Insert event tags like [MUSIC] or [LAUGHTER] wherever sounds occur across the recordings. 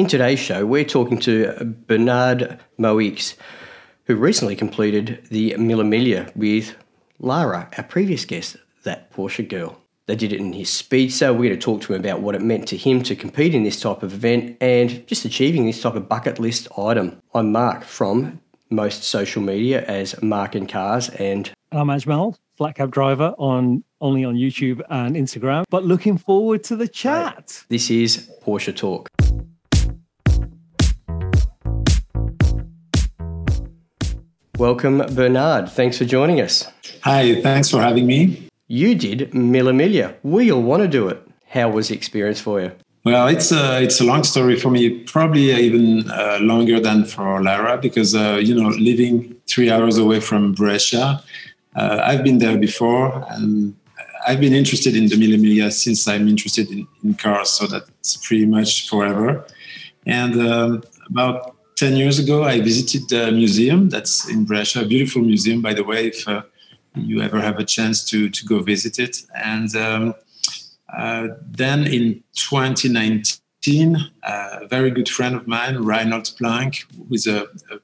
In today's show, we're talking to Bernard Moix, who recently completed the Mille Miglia with Lara, our previous guest, that Porsche girl. They did it in his speed speedster. We're going to talk to him about what it meant to him to compete in this type of event and just achieving this type of bucket list item. I'm Mark from most social media as Mark and Cars, and I'm Ajmal, flat cab driver on only on YouTube and Instagram. But looking forward to the chat. This is Porsche Talk. Welcome, Bernard. Thanks for joining us. Hi, thanks for having me. You did Mille Miglia. We all want to do it. How was the experience for you? Well, it's a it's a long story for me. Probably even uh, longer than for Lara because uh, you know living three hours away from Brescia, uh, I've been there before, and I've been interested in the Mille Miglia since I'm interested in, in cars. So that's pretty much forever. And um, about 10 years ago, I visited the museum that's in Brescia, a beautiful museum, by the way, if uh, you ever have a chance to, to go visit it. And um, uh, then in 2019, uh, a very good friend of mine, Reinhold Planck, who is a, a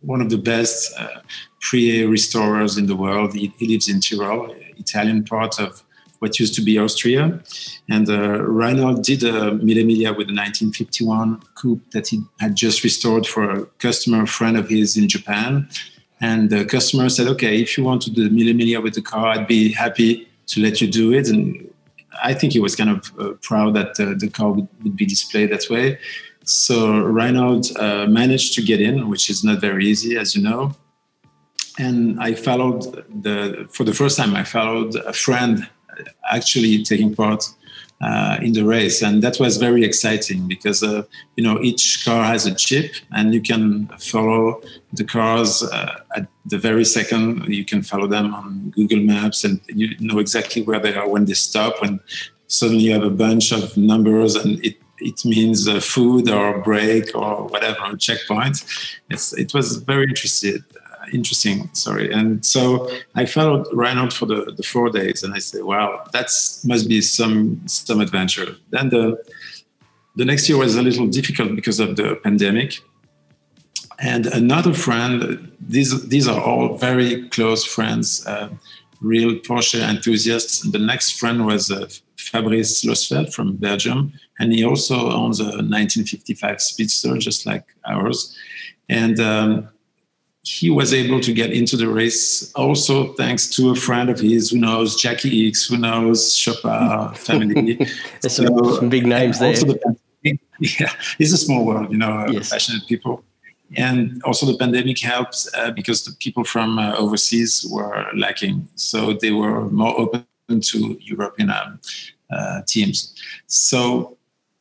one of the best uh, pre restorers in the world. He, he, lives in Tyrol, Italian part of what used to be Austria. And uh, Reinhold did a Mille Miglia with a 1951 coupe that he had just restored for a customer friend of his in Japan. And the customer said, okay, if you want to do the Mille Miglia with the car, I'd be happy to let you do it. And I think he was kind of uh, proud that uh, the car would, would, be displayed that way. So Reinhold uh, managed to get in, which is not very easy, as you know. And I followed the, for the first time, I followed a friend actually taking part uh, in the race, and that was very exciting because uh, you know each car has a chip, and you can follow the cars uh, at the very second. You can follow them on Google Maps, and you know exactly where they are when they stop. When suddenly you have a bunch of numbers, and it it means uh, food or break or whatever checkpoint. It's, it was very interesting interesting. Sorry. And so I followed Reinhold for the, the four days, and I said, "Wow, that must be some some adventure." Then the the next year was a little difficult because of the pandemic. And another friend, these these are all very close friends, uh, real Porsche enthusiasts. The next friend was uh, Fabrice Losfeld from Belgium, and he also owns a 1955 Speedster, just like ours. And um, he was able to get into the race also thanks to a friend of his who knows Jacky Ickx, who knows Chopard [LAUGHS] family. There's so, some, big names there. The, [LAUGHS] yeah, it's a small world, you know, yes. passionate people. And also the pandemic helps uh, because the people from uh, overseas were lacking. So they were more open to European um, uh, teams. So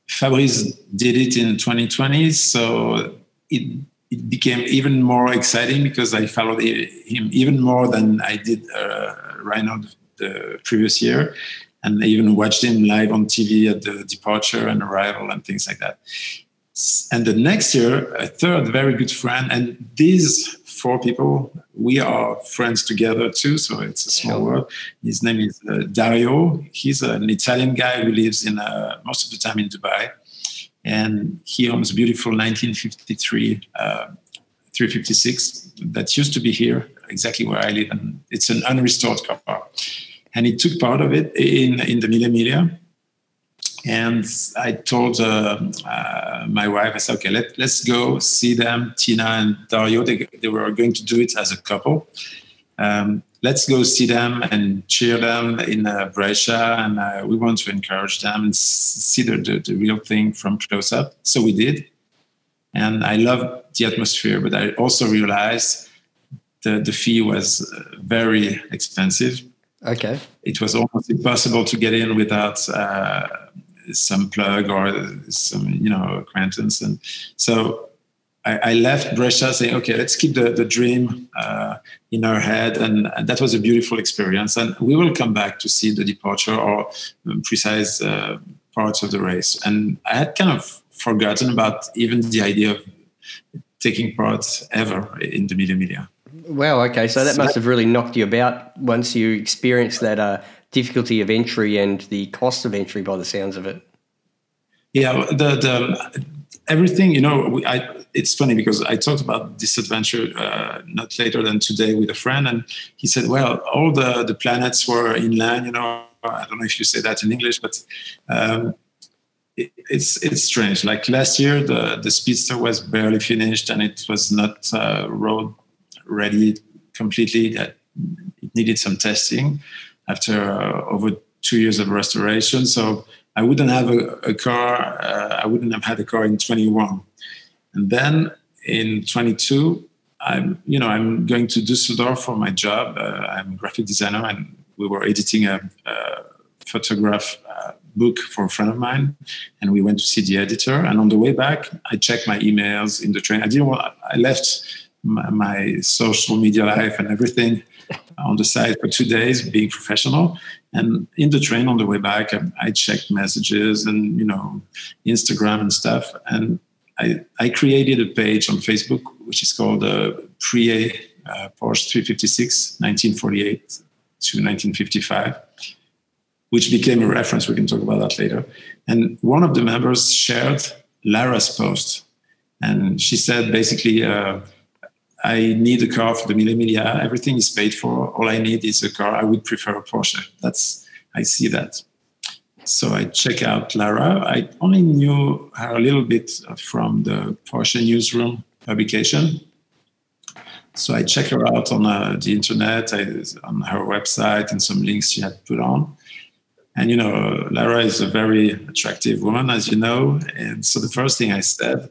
Fabrice did it in 2020. So it it became even more exciting because I followed him even more than I did uh, Reinhold the previous year. And I even watched him live on TV at the departure and arrival and things like that. And the next year, a third very good friend, and these four people, we are friends together too, so it's a small world. His name is uh, Dario. He's an Italian guy who lives in uh, most of the time in Dubai and he owns a beautiful 1953 uh, 356 that used to be here, exactly where I live, and it's an unrestored car. And he took part of it in in the Mille Miglia. And I told uh, uh, my wife, I said, okay, let, let's go see them. Tina and Dario, they, they were going to do it as a couple. Um, let's go see them and cheer them in uh, Brescia. And uh, we want to encourage them and see the, the, the, real thing from close up. So we did. And I loved the atmosphere, but I also realized the, the fee was uh, very expensive. Okay. It was almost impossible to get in without uh, some plug or some, you know, acquaintance. And so I, I, left Brescia saying, okay, let's keep the, the dream uh, in our head. And, and, that was a beautiful experience. And we will come back to see the departure or precise uh, parts of the race. And I had kind of forgotten about even the idea of taking part ever in the Mille Miglia. Wow. Okay. So that must have really knocked you about once you experienced that uh, difficulty of entry and the cost of entry by the sounds of it. Yeah. The, the, everything, you know, we, I, it's funny because I talked about this adventure uh, not later than today with a friend, and he said, "Well, all the the planets were inland, you know." I don't know if you say that in English, but um, it, it's it's strange. Like last year, the the Speedster was barely finished, and it was not uh, road ready completely. That it needed some testing after uh, over two years of restoration. So I wouldn't have a, a car. Uh, I wouldn't have had a car in 21, and then in 22, I'm you know I'm going to Düsseldorf for my job. Uh, I'm a graphic designer, and we were editing a, a photograph uh, book for a friend of mine, and we went to see the editor. And on the way back, I checked my emails in the train. I didn't want. I left my, my social media life and everything on the side for two days, being professional. And in the train on the way back, I, I checked messages and you know Instagram and stuff. And I, I created a page on Facebook which is called uh, Pre uh, Porsche 356 1948 to 1955 which became a reference. We can talk about that later. And one of the members shared Lara's post. And she said basically, uh, I need a car for the Mille Miglia. Everything is paid for. All I need is a car. I would prefer a Porsche. That's I see that. So I check out Lara. I only knew her a little bit from the Porsche newsroom publication. So I check her out on uh, the internet, I, on her website, and some links she had put on. And you know, Lara is a very attractive woman, as you know. And so the first thing I said,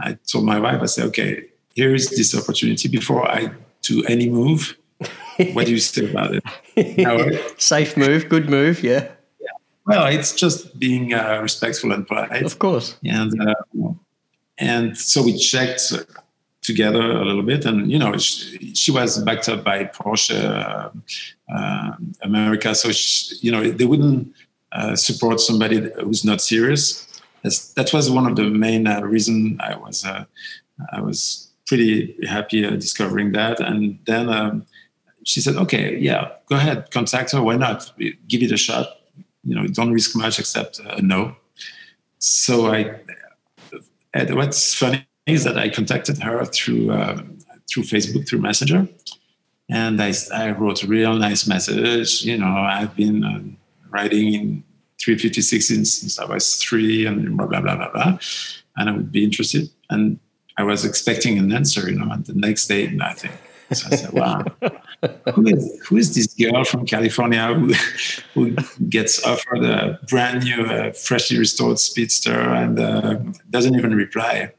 I told my wife, I said, okay, here is this opportunity before I do any move. what do you say about it? [LAUGHS] Safe move, good move, yeah. Well, it's just being uh, respectful and polite. Of course. And uh, and so we checked together a little bit. And, you know, she, she was backed up by Porsche uh, uh, America. So, she, you know, they wouldn't uh, support somebody who's not serious. That's, that was one of the main uh, reason I was, uh, I was pretty happy uh, discovering that. And then um, she said, okay, yeah, go ahead, contact her. Why not? Give it a shot. You know, don't risk much except a no. So I, what's funny is that I contacted her through uh, through Facebook, through Messenger, and I, I wrote a real nice message. You know, I've been uh, writing in 356 since, since I was three, and blah blah blah blah blah, and I would be interested. And I was expecting an answer, you know, and the next day nothing. So I said, "Wow, [LAUGHS] [LAUGHS] who is who is this girl from California who, who gets offered a brand new, uh, freshly restored Speedster and uh, doesn't even reply?"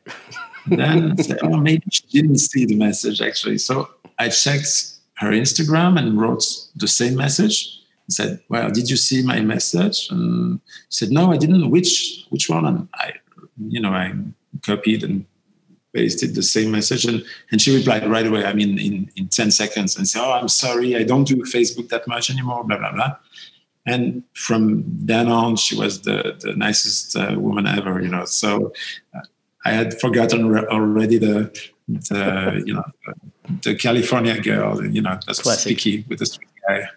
then I said, oh, maybe she didn't see the message actually. So I checked her Instagram and wrote the same message. and said, "Well, did you see my message?" And she said, "No, I didn't. Which which one?" And I, you know, I copied and pasted the same message, and and she replied right away. I mean, in in ten seconds, and said, "Oh, I'm sorry, I don't do Facebook that much anymore." Blah blah blah. And from then on, she was the the nicest uh, woman ever. You know, so. Uh, I had forgotten re- already the, the you know the California girl, you know, that's Classic. sticky with the sweet guy.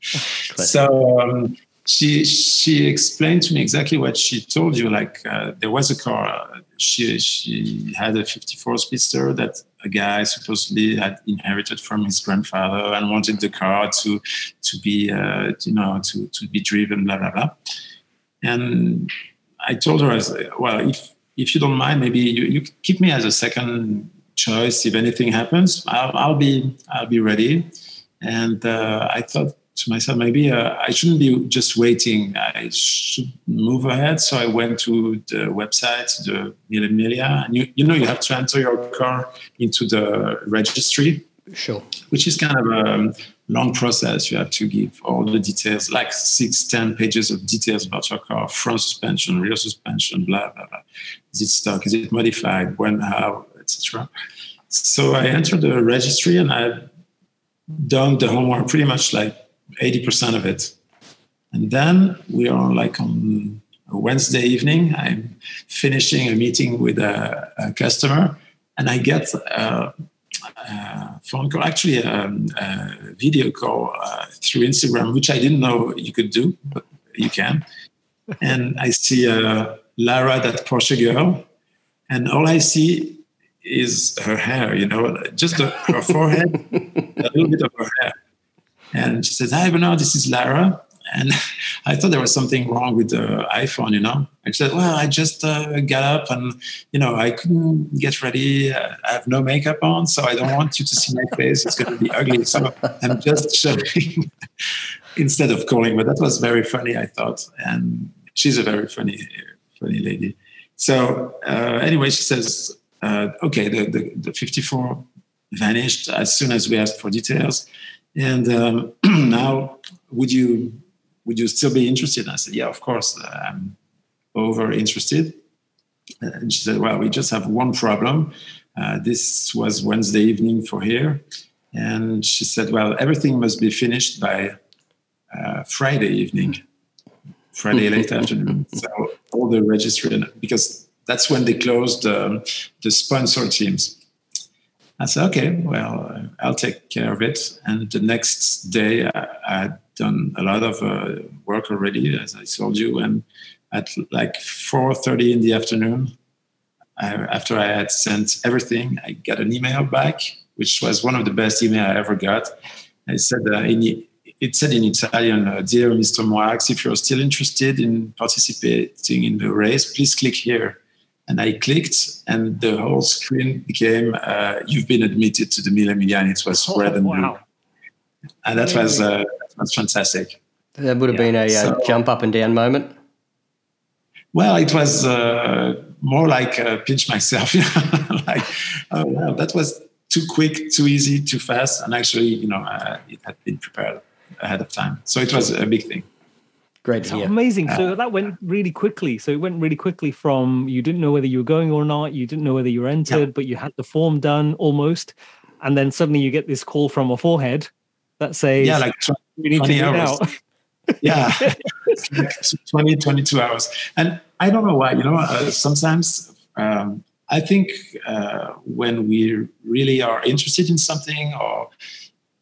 [LAUGHS] so um, she she explained to me exactly what she told you. Like uh, there was a car. She she had a '54 Speedster that a guy supposedly had inherited from his grandfather and wanted the car to to be uh, you know to to be driven. Blah blah blah. And I told her, as well, if if you don't mind, maybe you, you keep me as a second choice. If anything happens, I'll, I'll be I'll be ready. And uh, I thought to myself, maybe uh, I shouldn't be just waiting. I should move ahead. So I went to the website, the Mille Miglia, and you, you know you have to enter your car into the registry. Sure. Which is kind of a long process. You have to give all the details, like six, ten pages of details about your car, front suspension, rear suspension, blah blah blah. Is it stock? Is it modified? When? How? Etc. So I entered the registry and I done the homework, pretty much like eighty percent of it. And then we are like on a Wednesday evening. I'm finishing a meeting with a, a customer, and I get. a, uh, phone call, actually a, um, a video call uh, through Instagram, which I didn't know you could do, but you can. [LAUGHS] And I see a, Lara, that Porsche girl, and all I see is her hair, you know, just the, her forehead, [LAUGHS] a little bit of her hair. And she says, Hi, Bernard, this is Lara. And [LAUGHS] I thought there was something wrong with the iPhone, you know. I said, Well, I just uh, got up and, you know, I couldn't get ready. I have no makeup on, so I don't want you to see my face. It's going to be ugly. So I'm just [LAUGHS] showing [LAUGHS] instead of calling. But that was very funny, I thought. And she's a very funny, funny lady. So uh, anyway, she says, uh, okay, the, the, the 54 vanished as soon as we asked for details. And um, [CLEARS THROAT] now, would you would you still be interested? And I said, yeah, of course, I'm over interested. And she said, well, we just have one problem. Uh, this was Wednesday evening for here. And she said, well, everything must be finished by uh, Friday evening, Friday [LAUGHS] late afternoon. So all the registry, because that's when they closed um, the sponsor teams. I said, okay, well, I'll take care of it. And the next day, I, I had done a lot of uh, work already, as I told you. And at like 4.30 in the afternoon, I, after I had sent everything, I got an email back, which was one of the best email I ever got. I said, uh, in, it said in Italian, uh, Dear Mr. Moax, if you're still interested in participating in the race, please click here and I clicked, and the whole screen became uh, "You've been admitted to the Mille Miglia." It was oh, red and wow. blue, and that was uh, that was fantastic. That would have yeah. been a uh, jump up and down moment. Well, it was uh, more like uh, pinch myself, [LAUGHS] like oh wow, that was too quick, too easy, too fast, and actually, you know, uh, it had been prepared ahead of time, so it was a big thing. Great to hear. Amazing. So that went really quickly. So it went really quickly from you didn't know whether you were going or not, you didn't know whether you were entered, yeah. but you had the form done almost. And then suddenly you get this call from a forehead that says, Yeah, like 20, 20 hours. yeah, [LAUGHS] 20, 22 hours. And I don't know why, you know, uh, sometimes um, I think uh, when we really are interested in something or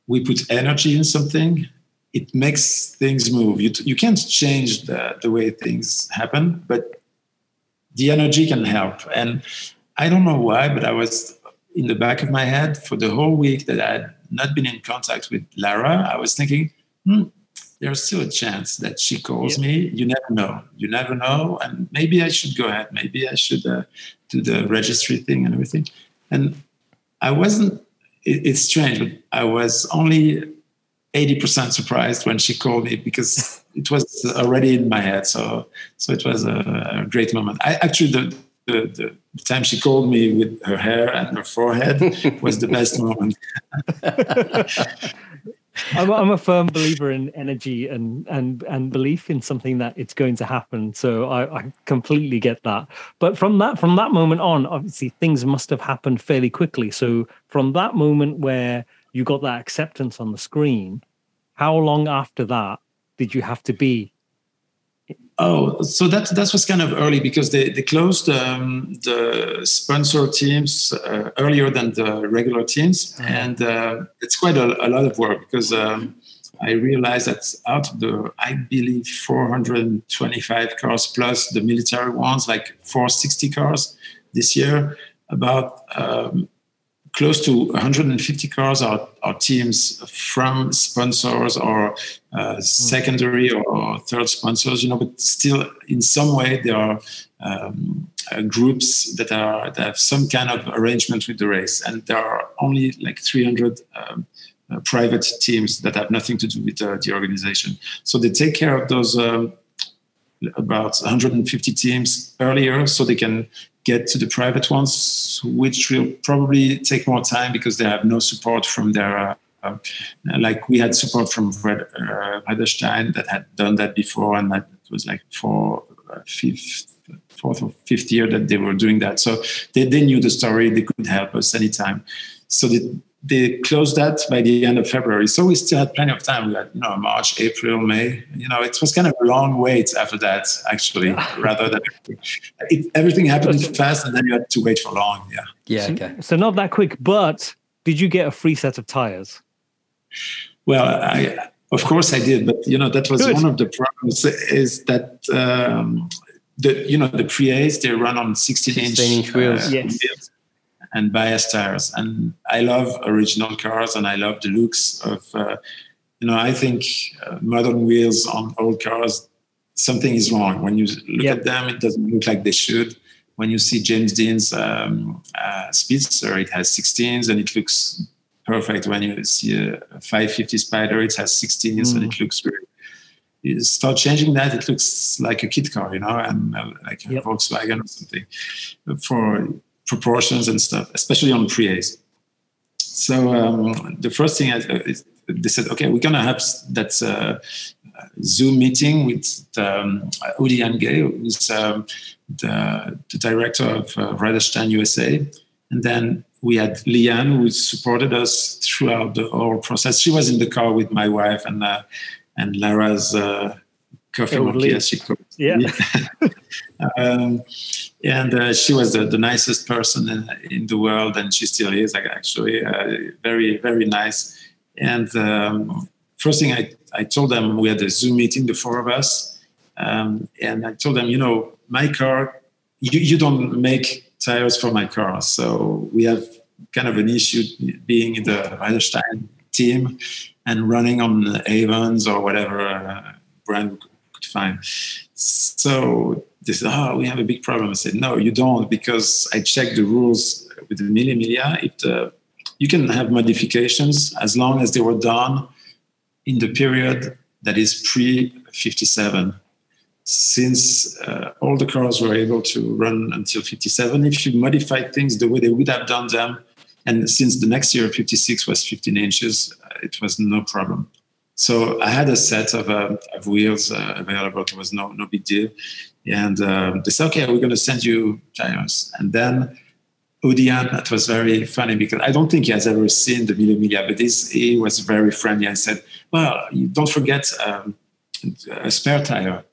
we put energy in something, it makes things move. You, you can't change the, the way things happen, but the energy can help. And I don't know why, but I was in the back of my head for the whole week that I had not been in contact with Lara. I was thinking, hmm, there's still a chance that she calls yeah. me. You never know. You never know. And maybe I should go ahead. Maybe I should uh, do the registry thing and everything. And I wasn't, it, it's strange, but I was only 80% surprised when she called me because [LAUGHS] it was already in my head. So, so it was a, a great moment. I actually, the, the, the, time she called me with her hair and her forehead [LAUGHS] was the best moment. [LAUGHS] I'm, I'm a firm believer in energy and and and belief in something that it's going to happen. So I, I completely get that. But from that from that moment on, obviously things must have happened fairly quickly. So from that moment where you got that acceptance on the screen. How long after that did you have to be? Oh, so that that was kind of early because they they closed um, the sponsor teams uh, earlier than the regular teams, mm-hmm. and uh, it's quite a, a, lot of work because. Um, I realized that out of the, I believe, 425 cars plus the military ones, like 460 cars this year, about um, close to 150 cars are, teams from sponsors or uh, secondary or third sponsors, you know, but still in some way there are um, uh, groups that are that have some kind of arrangement with the race, and there are only like 300 um, uh, private teams that have nothing to do with uh, the organization. So they take care of those. Um, about 150 teams earlier so they can get to the private ones, which will probably take more time because they have no support from their. Uh, uh, like we had support from Red, uh, that had done that before, and that was like for uh, fifth, fourth or fifth year that they were doing that. So they, they knew the story; they could help us anytime. So they, they closed that by the end of February. So we still had plenty of time. We had, you know, March, April, May. You know, it was kind of a long wait after that, actually, [LAUGHS] rather than it, everything happened fast and then you had to wait for long. Yeah. Yeah. Okay. So not that quick, but did you get a free set of tires? Well, I, of course I did, but you know, that was Good. one of the problems is that um, the you know the pre-A's they run on 16 inch, 16 inch wheels. uh, Yes. wheels and bias tires. And I love original cars and I love the looks of. Uh, you know, I think uh, modern wheels on old cars, something is wrong. When you look Yep. at them, it doesn't look like they should. When you see James Dean's um, uh, Speedster, it has 16s and it looks perfect. When you see a 550 Spider, it has 16s and it looks great. You start changing that, it looks like a kit car, you know, and uh, like a Yep. Volkswagen or something for proportions and stuff, especially on pre-A's. So um, the first thing is they said, okay, we're gonna have that uh, Zoom meeting with um, Udi who's um, the, the director of uh, Radarstein USA, and then we had Liane, who supported us throughout the whole process. She was in the car with my wife and uh, and Lara's uh, coffee monkey, as she called. Yeah. [LAUGHS] um, and uh, she was the, the nicest person in, in the world, and she still is like, actually uh, very very nice. And um, first thing I, I told them, we had a Zoom meeting, the four of us, um, and I told them, you know, my car, you, you don't make tires for my car, so we have kind of an issue being in the Raderstein team and running on Avons or whatever uh, brand find. So they said, oh, we have a big problem. I said, no, you don't, because I checked the rules with the Mille Miglia. You can have modifications as long as they were done in the period that is pre 57. Since uh, all the cars were able to run until 57, if you modify things the way they would have done them, and since the next year 56 was 15 inches, uh, it was no problem. So I had a set of, uh, of wheels uh, available. It was no no big deal, and um, they said, "Okay, we're going to send you tires." And then Odian, that was very funny because I don't think he has ever seen the Mille Miglia, but this, he was very friendly and said, "Well, you don't forget um, a spare tire."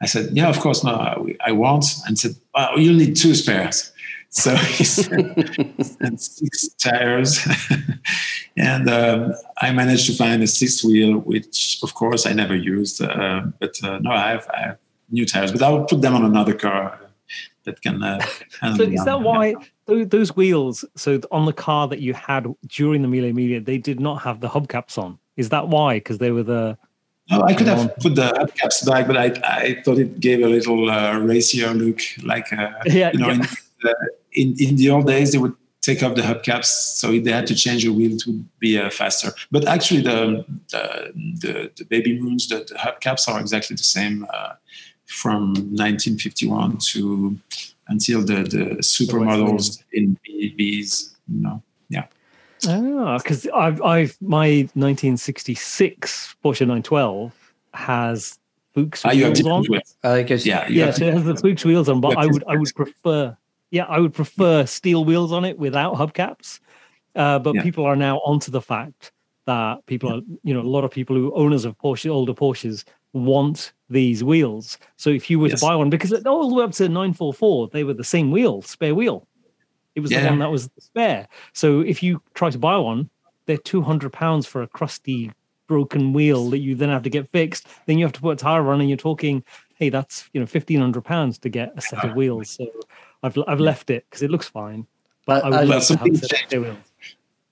I said, "Yeah, of course, no, I, I want." And said, "Well, you'll need two spares." So [LAUGHS] he sent six tires, [LAUGHS] and um, I managed to find a six wheel, which of course I never used. Uh, but uh, no, I have, I have new tires, but I'll put them on another car that can. Uh, handle So is that why those wheels? So on the car that you had during the Mille Miglia, they did not have the hubcaps on. Is that why? Because they were the No, I could have put the hubcaps back, but I, I thought it gave a little uh, racier look. Like, uh, [LAUGHS] Yeah, you know, yeah. in, uh, in, in the old days, they would take off the hubcaps. So if they had to change the wheel, it would be uh, faster. But actually, the, the, the, the baby moons, the, the hubcaps are exactly the same uh, from 1951 to until the, the supermodels in BBs, you know. Yeah. Ah, because I've, I've my 1966 Porsche 912 has Fuchs Ah, wheels on. wheels. I guess Yeah. Yeah, so it has the Fuchs wheels on, but I would I would prefer yeah I would prefer steel wheels on it without hubcaps. Uh, but Yeah. people are now onto the fact that people are you know a lot of people who owners of Porsche older Porsches want these wheels. So if you were Yes. to buy one, because all the way up to 944 they were the same wheel, spare wheel. It was the one that was the spare. So if you try to buy one, they're 200 pounds for a crusty broken wheel that you then have to get fixed. Then you have to put a tire on, and you're talking, hey, that's you know 1500 pounds to get a set of [LAUGHS] wheels. So I've I've left it because it looks fine. But I Uh, would uh, love to have set of wheels.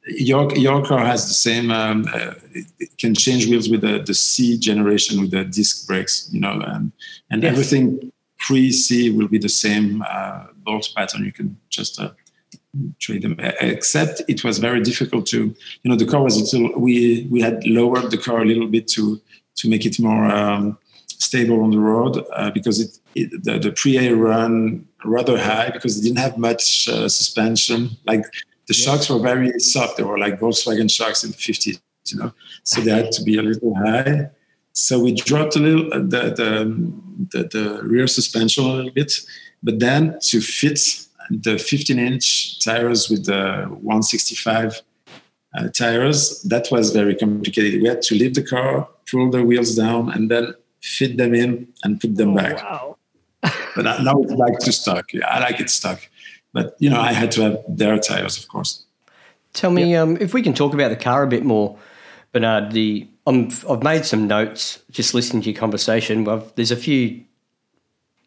your your car has the same um, uh, it, it can change wheels with the, the C generation with the disc brakes you know and and Yes. everything pre C will be the same uh, bolt pattern you can just uh, trade them except it was very difficult to you know the car was a little we we had lowered the car a little bit to to make it more um, stable on the road uh, because it, it the, the pre-A run rather high because it didn't have much uh, suspension like the shocks were very soft. They were like Volkswagen shocks in the 50s, you know. So they had to be a little high. So we dropped a little uh, the the, the, the rear suspension a little bit, but then to fit the 15 inch tires with the 165 uh, tires, that was very complicated. We had to leave the car, pull the wheels down, and then fit them in and put them Oh, back. wow. But I- now it's back to stock. Yeah, I like it stuck. But you know, I had to have their tires, of course. Tell me um, if we can talk about the car a bit more, Bernard. The um, I've made some notes just listening to your conversation. Well, there's a few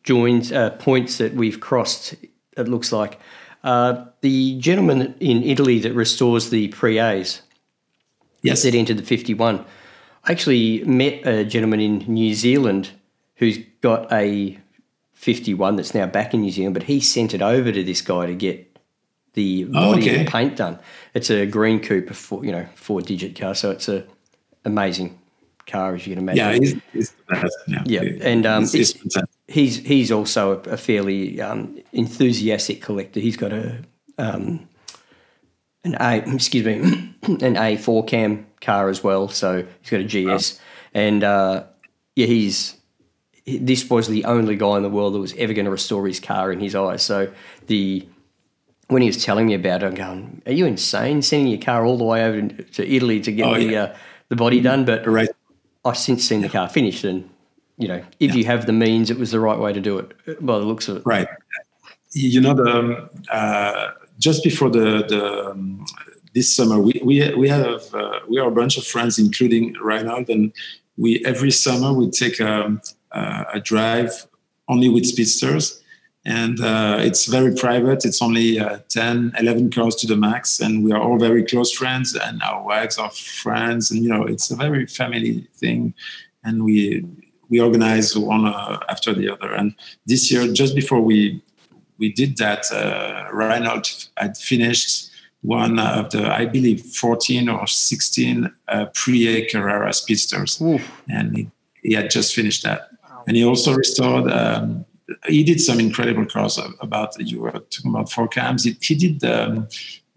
joins uh, points that we've crossed. It looks like uh, the gentleman in Italy that restores the Pre-A's. Yes, that entered the fifty-one. I actually met a gentleman in New Zealand who's got a 51 that's now back in New Zealand, but he sent it over to this guy to get the Oh, body okay. and paint done. It's a green coupe, a four, you know, four digit car, so it's a amazing car as you can imagine. yeah, he's, he's the best. Yeah, Yeah, and, um, He's- he's it's- he's he's also a, a fairly um, enthusiastic collector. He's got a um, an A [COUGHS] excuse me [COUGHS] an A four cam car as well. So he's got a GS, and uh, yeah, he's this was the only guy in the world that was ever going to restore his car in his eyes. So the when he was telling me about it, I'm going, "Are you insane? Sending your car all the way over to Italy to get Oh, the yeah. uh, the body done?" But right. I've since seen the car finished, and you know, if you have the means, it was the right way to do it. By the looks of it, Right. You know, the um, uh, just before the the um, this summer, we we we have uh, we are a bunch of friends, including Reinhold, and we every summer we take um, uh, a drive only with speedsters, and uh, it's very private. It's only uh, 10, 11 cars to the max, and we are all very close friends, and our wives are friends, and you know, it's a very family thing, and we we organize one uh, after the other. And this year, just before we we did that, uh, Reinhold had finished one of the, I believe, 14 or 16 uh, pre-A Carrera Speedsters, and he, he had just finished that. And he also restored. Um, he did some incredible cars about you were talking about four cams. He, he did um,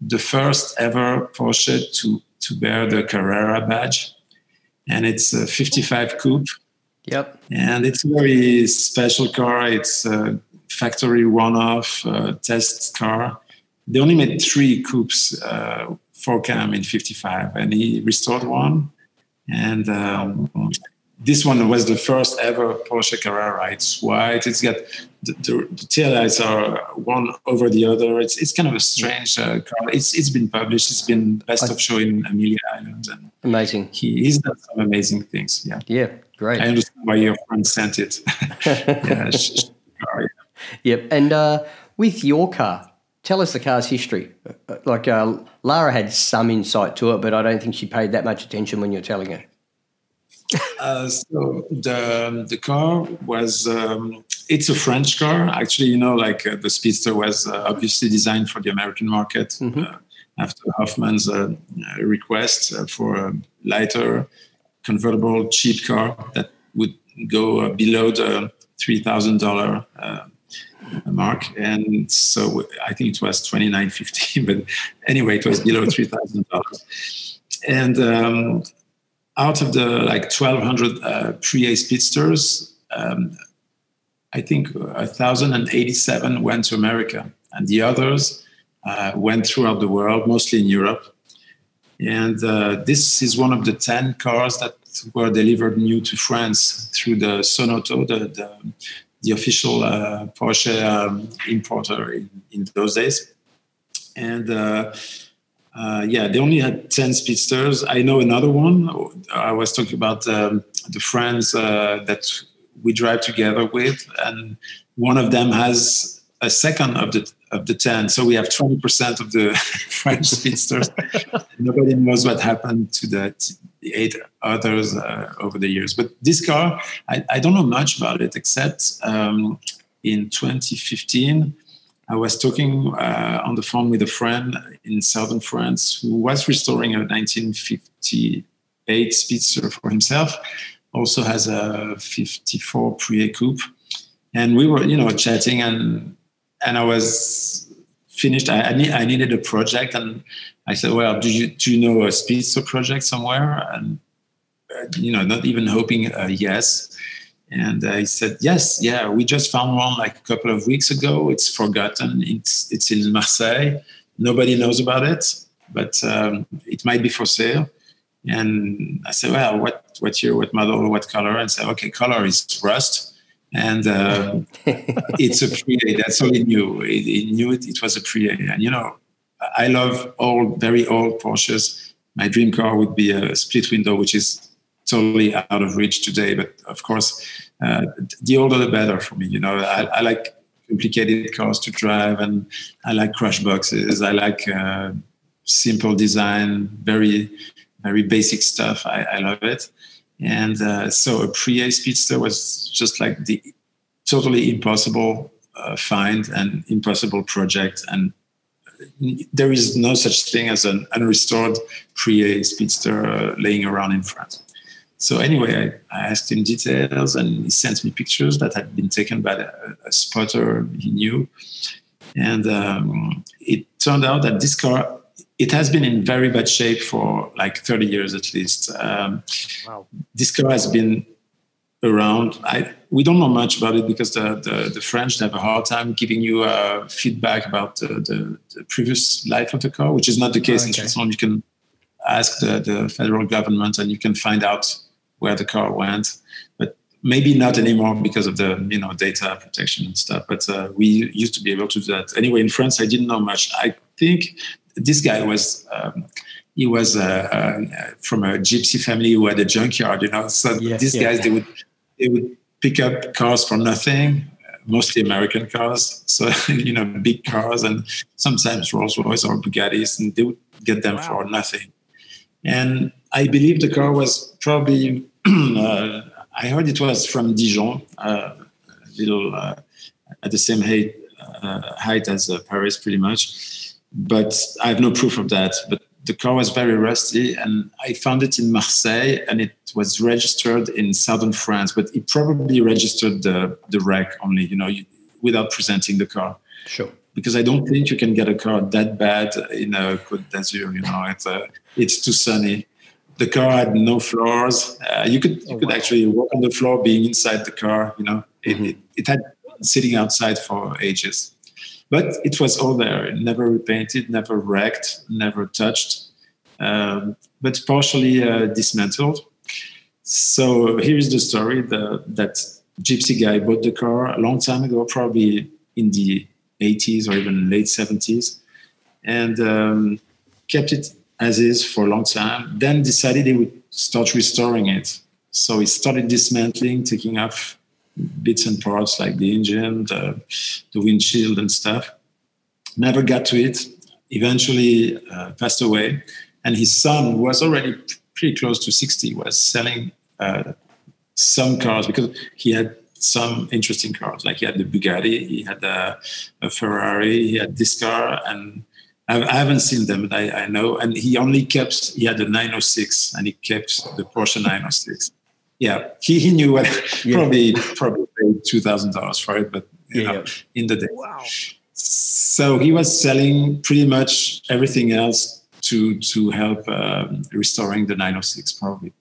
the first ever Porsche to to bear the Carrera badge, and it's a 55 coupe Yep. and it's a very special car. It's a factory one-off uh, test car. They only made three coupes uh, for Cam in '55, and he restored one. And um, this one was the first ever Porsche Carrera. It's white. It's got the, the, the taillights are one over the other. It's it's kind of a strange uh, car. It's it's been published. It's been best of show in Amelia Island, and Amazing. he, he's done some amazing things. Yeah. Yeah. Great. I understand why your friend sent it. [LAUGHS] yeah, sh- sh- sorry. Yep. And uh, with your car, tell us the car's history. Uh, Like uh, Lara had some insight to it, but I don't think she paid that much attention when you're telling her. Uh, so the the car was um, it's a French car. Actually, you know, like uh, the Speedster was uh, obviously designed for the American market uh, after Hoffman's uh, request uh, for a lighter, convertible, cheap car that would go uh, below the three thousand dollar mark. And so I think it was twenty nine fifty, [LAUGHS] but anyway, it was below three thousand dollars. And um, out of the like 1200 uh, pre-A speedsters, um, I think 1087 went to America, and the others uh, went throughout the world, mostly in Europe. And uh, this is one of the 10 cars that were delivered new to France through the Sonauto, the, the, the official uh, Porsche um, importer in, in those days. And uh, yeah, they only had 10 speedsters. I know another one. I was talking about um, the friends uh, that we drive together with, and one of them has a second of the of the 10. So we have 20% of the [LAUGHS] French speedsters. [LAUGHS] Nobody knows what happened to the, the eight others uh, over the years. But this car, I, I don't know much about it except um, in 2015. I was talking uh, on the phone with a friend in southern France who was restoring a 1958 Speedster for himself. Also has a 54 Pre-A coupe, and we were, you know, chatting, and and I was finished. I I, need, I needed a project, and I said, "Well, do you do you know a Speedster project somewhere?" And uh, you know, not even hoping uh, yes. And I said, "Yes, yeah, we just found one like a couple of weeks ago. It's forgotten. It's it's in Marseille. Nobody knows about it, but um, it might be for sale." And I said, "Well, what what year, what model, what color?" And said, "Okay, color is rust, and uh, [LAUGHS] it's a pre-A. That's all he knew. He, he knew it. It was a pre-A. And you know, I love old, very old Porsches. My dream car would be a split window, which is totally out of reach today. But of course, uh, the older the better for me. You know, I, I, like complicated cars to drive, and I like crash boxes. I like uh, simple design, very very basic stuff. I, I love it. And uh, so a pre-A Speedster was just like the totally impossible uh, find and impossible project. And there is no such thing as an unrestored pre-A Speedster uh, laying around in France. So anyway, I, I, asked him details, and he sent me pictures that had been taken by a, a spotter he knew. And um, it turned out that this car it has been in very bad shape for like 30 years at least. Um, wow. This car has been around. I, we don't know much about it because the, the, the French have a hard time giving you uh, feedback about the, the, the, previous life of the car, which is not the case oh, okay. in Switzerland. You can ask the, the federal government and you can find out where the car went. But maybe not anymore because of the you know data protection and stuff. But uh, we used to be able to do that. Anyway, in France, I didn't know much. I think this guy was um, he was uh, uh, from a gypsy family who had a junkyard, you know. So yeah, these yeah. guys they would they would pick up cars for nothing, mostly American cars. So [LAUGHS] you know, big cars and sometimes Rolls Royce or Bugattis, and they would get them wow. for nothing. And I believe the car was probably [CLEARS THROAT] uh, I heard it was from Dijon, uh, little uh, at the same height, uh, height as Paris, pretty much but I have no proof of that. But the car was very rusty, and I found it in Marseille, and it was registered in southern France. But it probably registered the the wreck only, you know, without presenting the car. Sure. Because I don't think you can get a car that bad in a Côte d'Azur. You know, it's a, it's too sunny. The car had no floors. Uh, you could you oh, could wow. actually walk on the floor, being inside the car. You know, it, mm-hmm. it, it had sitting outside for ages. But it was all there, never repainted, never wrecked, never touched, um, but partially uh, dismantled. So here's the story: the, that gypsy guy bought the car a long time ago, probably in the 80s or even late 70s, and um, kept it as is for a long time. Then decided he would start restoring it. So he started dismantling, taking off bits and parts like the engine, the, the windshield, and stuff. Never got to it. Eventually uh, passed away. And his son, was already pretty close to 60, was selling uh, some cars because he had some interesting cars. Like he had the Bugatti, he had a, a Ferrari, he had this car, and I, I haven't seen them, but I, I, know. And he only kept, he had a 906 and he kept the Porsche 906 yeah, he, he knew what [LAUGHS] yeah. probably probably paid two thousand dollars for it, but you yeah. know, in the day. Wow. So he was selling pretty much everything else to to help um, restoring the 906 probably.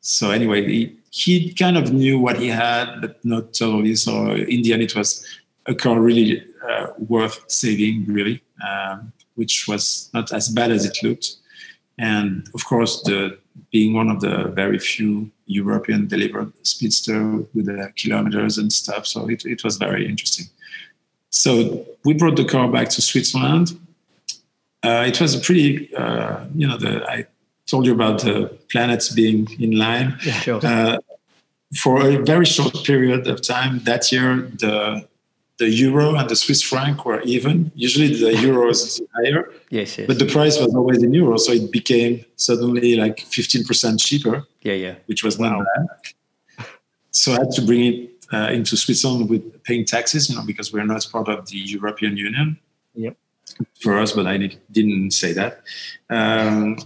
So anyway, he, he kind of knew what he had, but not totally. So in the end, it was a car really uh, worth saving, really, um, which was not as bad as it looked. And of course, the being one of the very few European delivered speedster with the kilometers and stuff. So it, it was very interesting. So we brought the car back to Switzerland. Uh, it was a pretty, uh, you know, the, I told you about the planets being in line. Yeah, sure. Uh, for a very short period of time that year, the the euro and the Swiss franc were even. Usually the euro is [LAUGHS] higher. Yes, yes. But the price was always in euro, so it became suddenly like 15% cheaper. Yeah, yeah. Which was not bad. So I had to bring it uh, into Switzerland with paying taxes, you know, because we're not part of the European Union. Yep. For us, but I didn't say that. Um,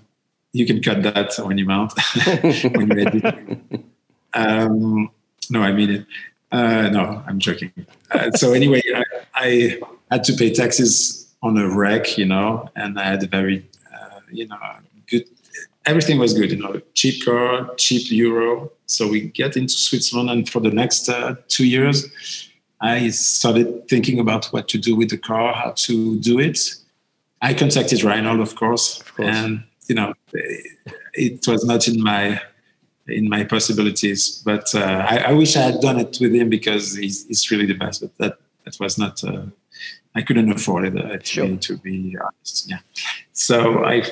you can cut that when you mount. [LAUGHS] when you edit. [LAUGHS] Um, no, I mean it. Uh, no, I'm joking. Uh, so anyway, I, I, had to pay taxes on a wreck, you know, and I had a very, uh, you know, good. Everything was good, you know, cheap car, cheap euro. So we get into Switzerland, and for the next uh, two years, I started thinking about what to do with the car, how to do it. I contacted Reinhold, of course, of course. and you know, it was not in my in my possibilities. But uh, I, I, wish I had done it with him because he's, he's really the best. But that that was not. Uh, I couldn't afford it uh, to, sure. be, to be honest. Yeah. So I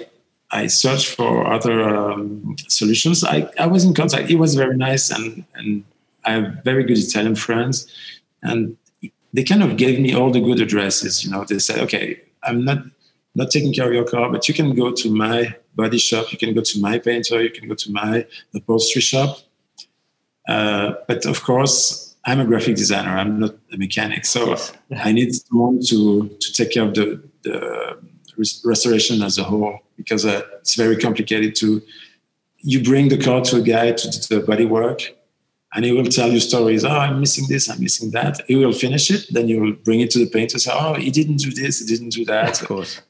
I searched for other um, solutions. I, I was in contact. He was very nice, and and I have very good Italian friends, and they kind of gave me all the good addresses. You know, they said, okay, I'm not not taking care of your car, but you can go to my body shop, you can go to my painter, you can go to my upholstery shop. Uh, but of course, I'm a graphic designer. I'm not a mechanic, so yes. I need someone to to take care of the, the restoration as a whole because uh, it's very complicated to. You bring the car to a guy to do the body work, and he will tell you stories. Oh, I'm missing this, I'm missing that. He will finish it, then you will bring it to the painter. Say, oh, he didn't do this, he didn't do that. Of course.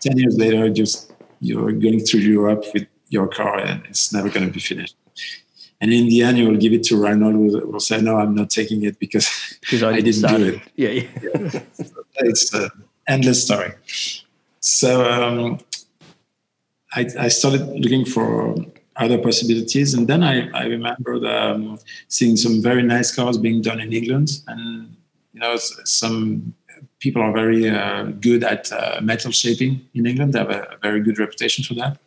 Ten years later, just you're going through Europe with your car, and it's never going to be finished. And in the end, you will give it to Reinhold, who will say, "No, I'm not taking it because [LAUGHS] I, I, didn't do it." [LAUGHS] Yeah, yeah. yeah. [LAUGHS] it's an endless story. So um, I, I, started looking for other possibilities, and then I, I remembered um, seeing some very nice cars being done in England, and you know some people are very uh, good at uh, metal shaping in England. They have a, a, very good reputation for that.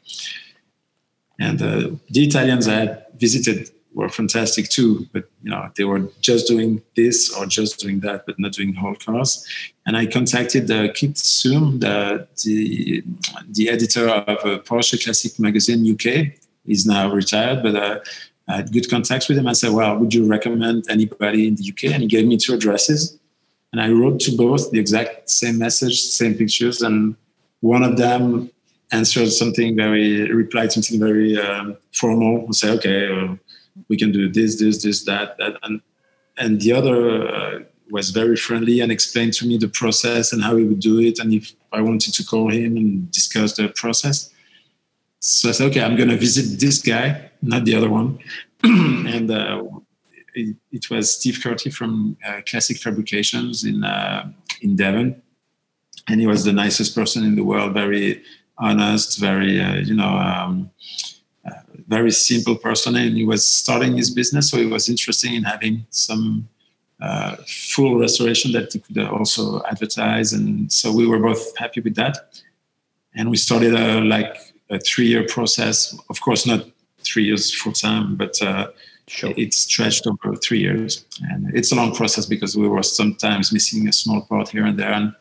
And uh, the Italians I had visited were fantastic too, but you know they were just doing this or just doing that, but not doing whole cars. And I contacted uh, Keith Seume, the, the, the editor of uh, Porsche Classic Magazine UK. He's now retired, but uh, I had good contacts with him. I said, "Well, would you recommend anybody in the UK?" And he gave me two addresses and I wrote to both the exact same message, same pictures, and one of them answered something very, replied something very um, formal, and say, okay, uh, we can do this, this, this, that, that, and and the other uh, was very friendly and explained to me the process and how he would do it, and if I wanted to call him and discuss the process. So I said, okay, I'm going to visit this guy, not the other one, [CLEARS THROAT] and uh, it, it, was Steve Curti from uh, Classic Fabrications in uh, in Devon, and he was the nicest person in the world. Very honest, very uh, you know. Um, uh, very simple person, and he was starting his business, so he was interested in having some uh, full restoration that he could also advertise, and so we were both happy with that. And we started a like a three-year process. Of course, not three years full time, but uh, Sure. It's stretched over three years, and it's a long process because we were sometimes missing a small part here and there. And,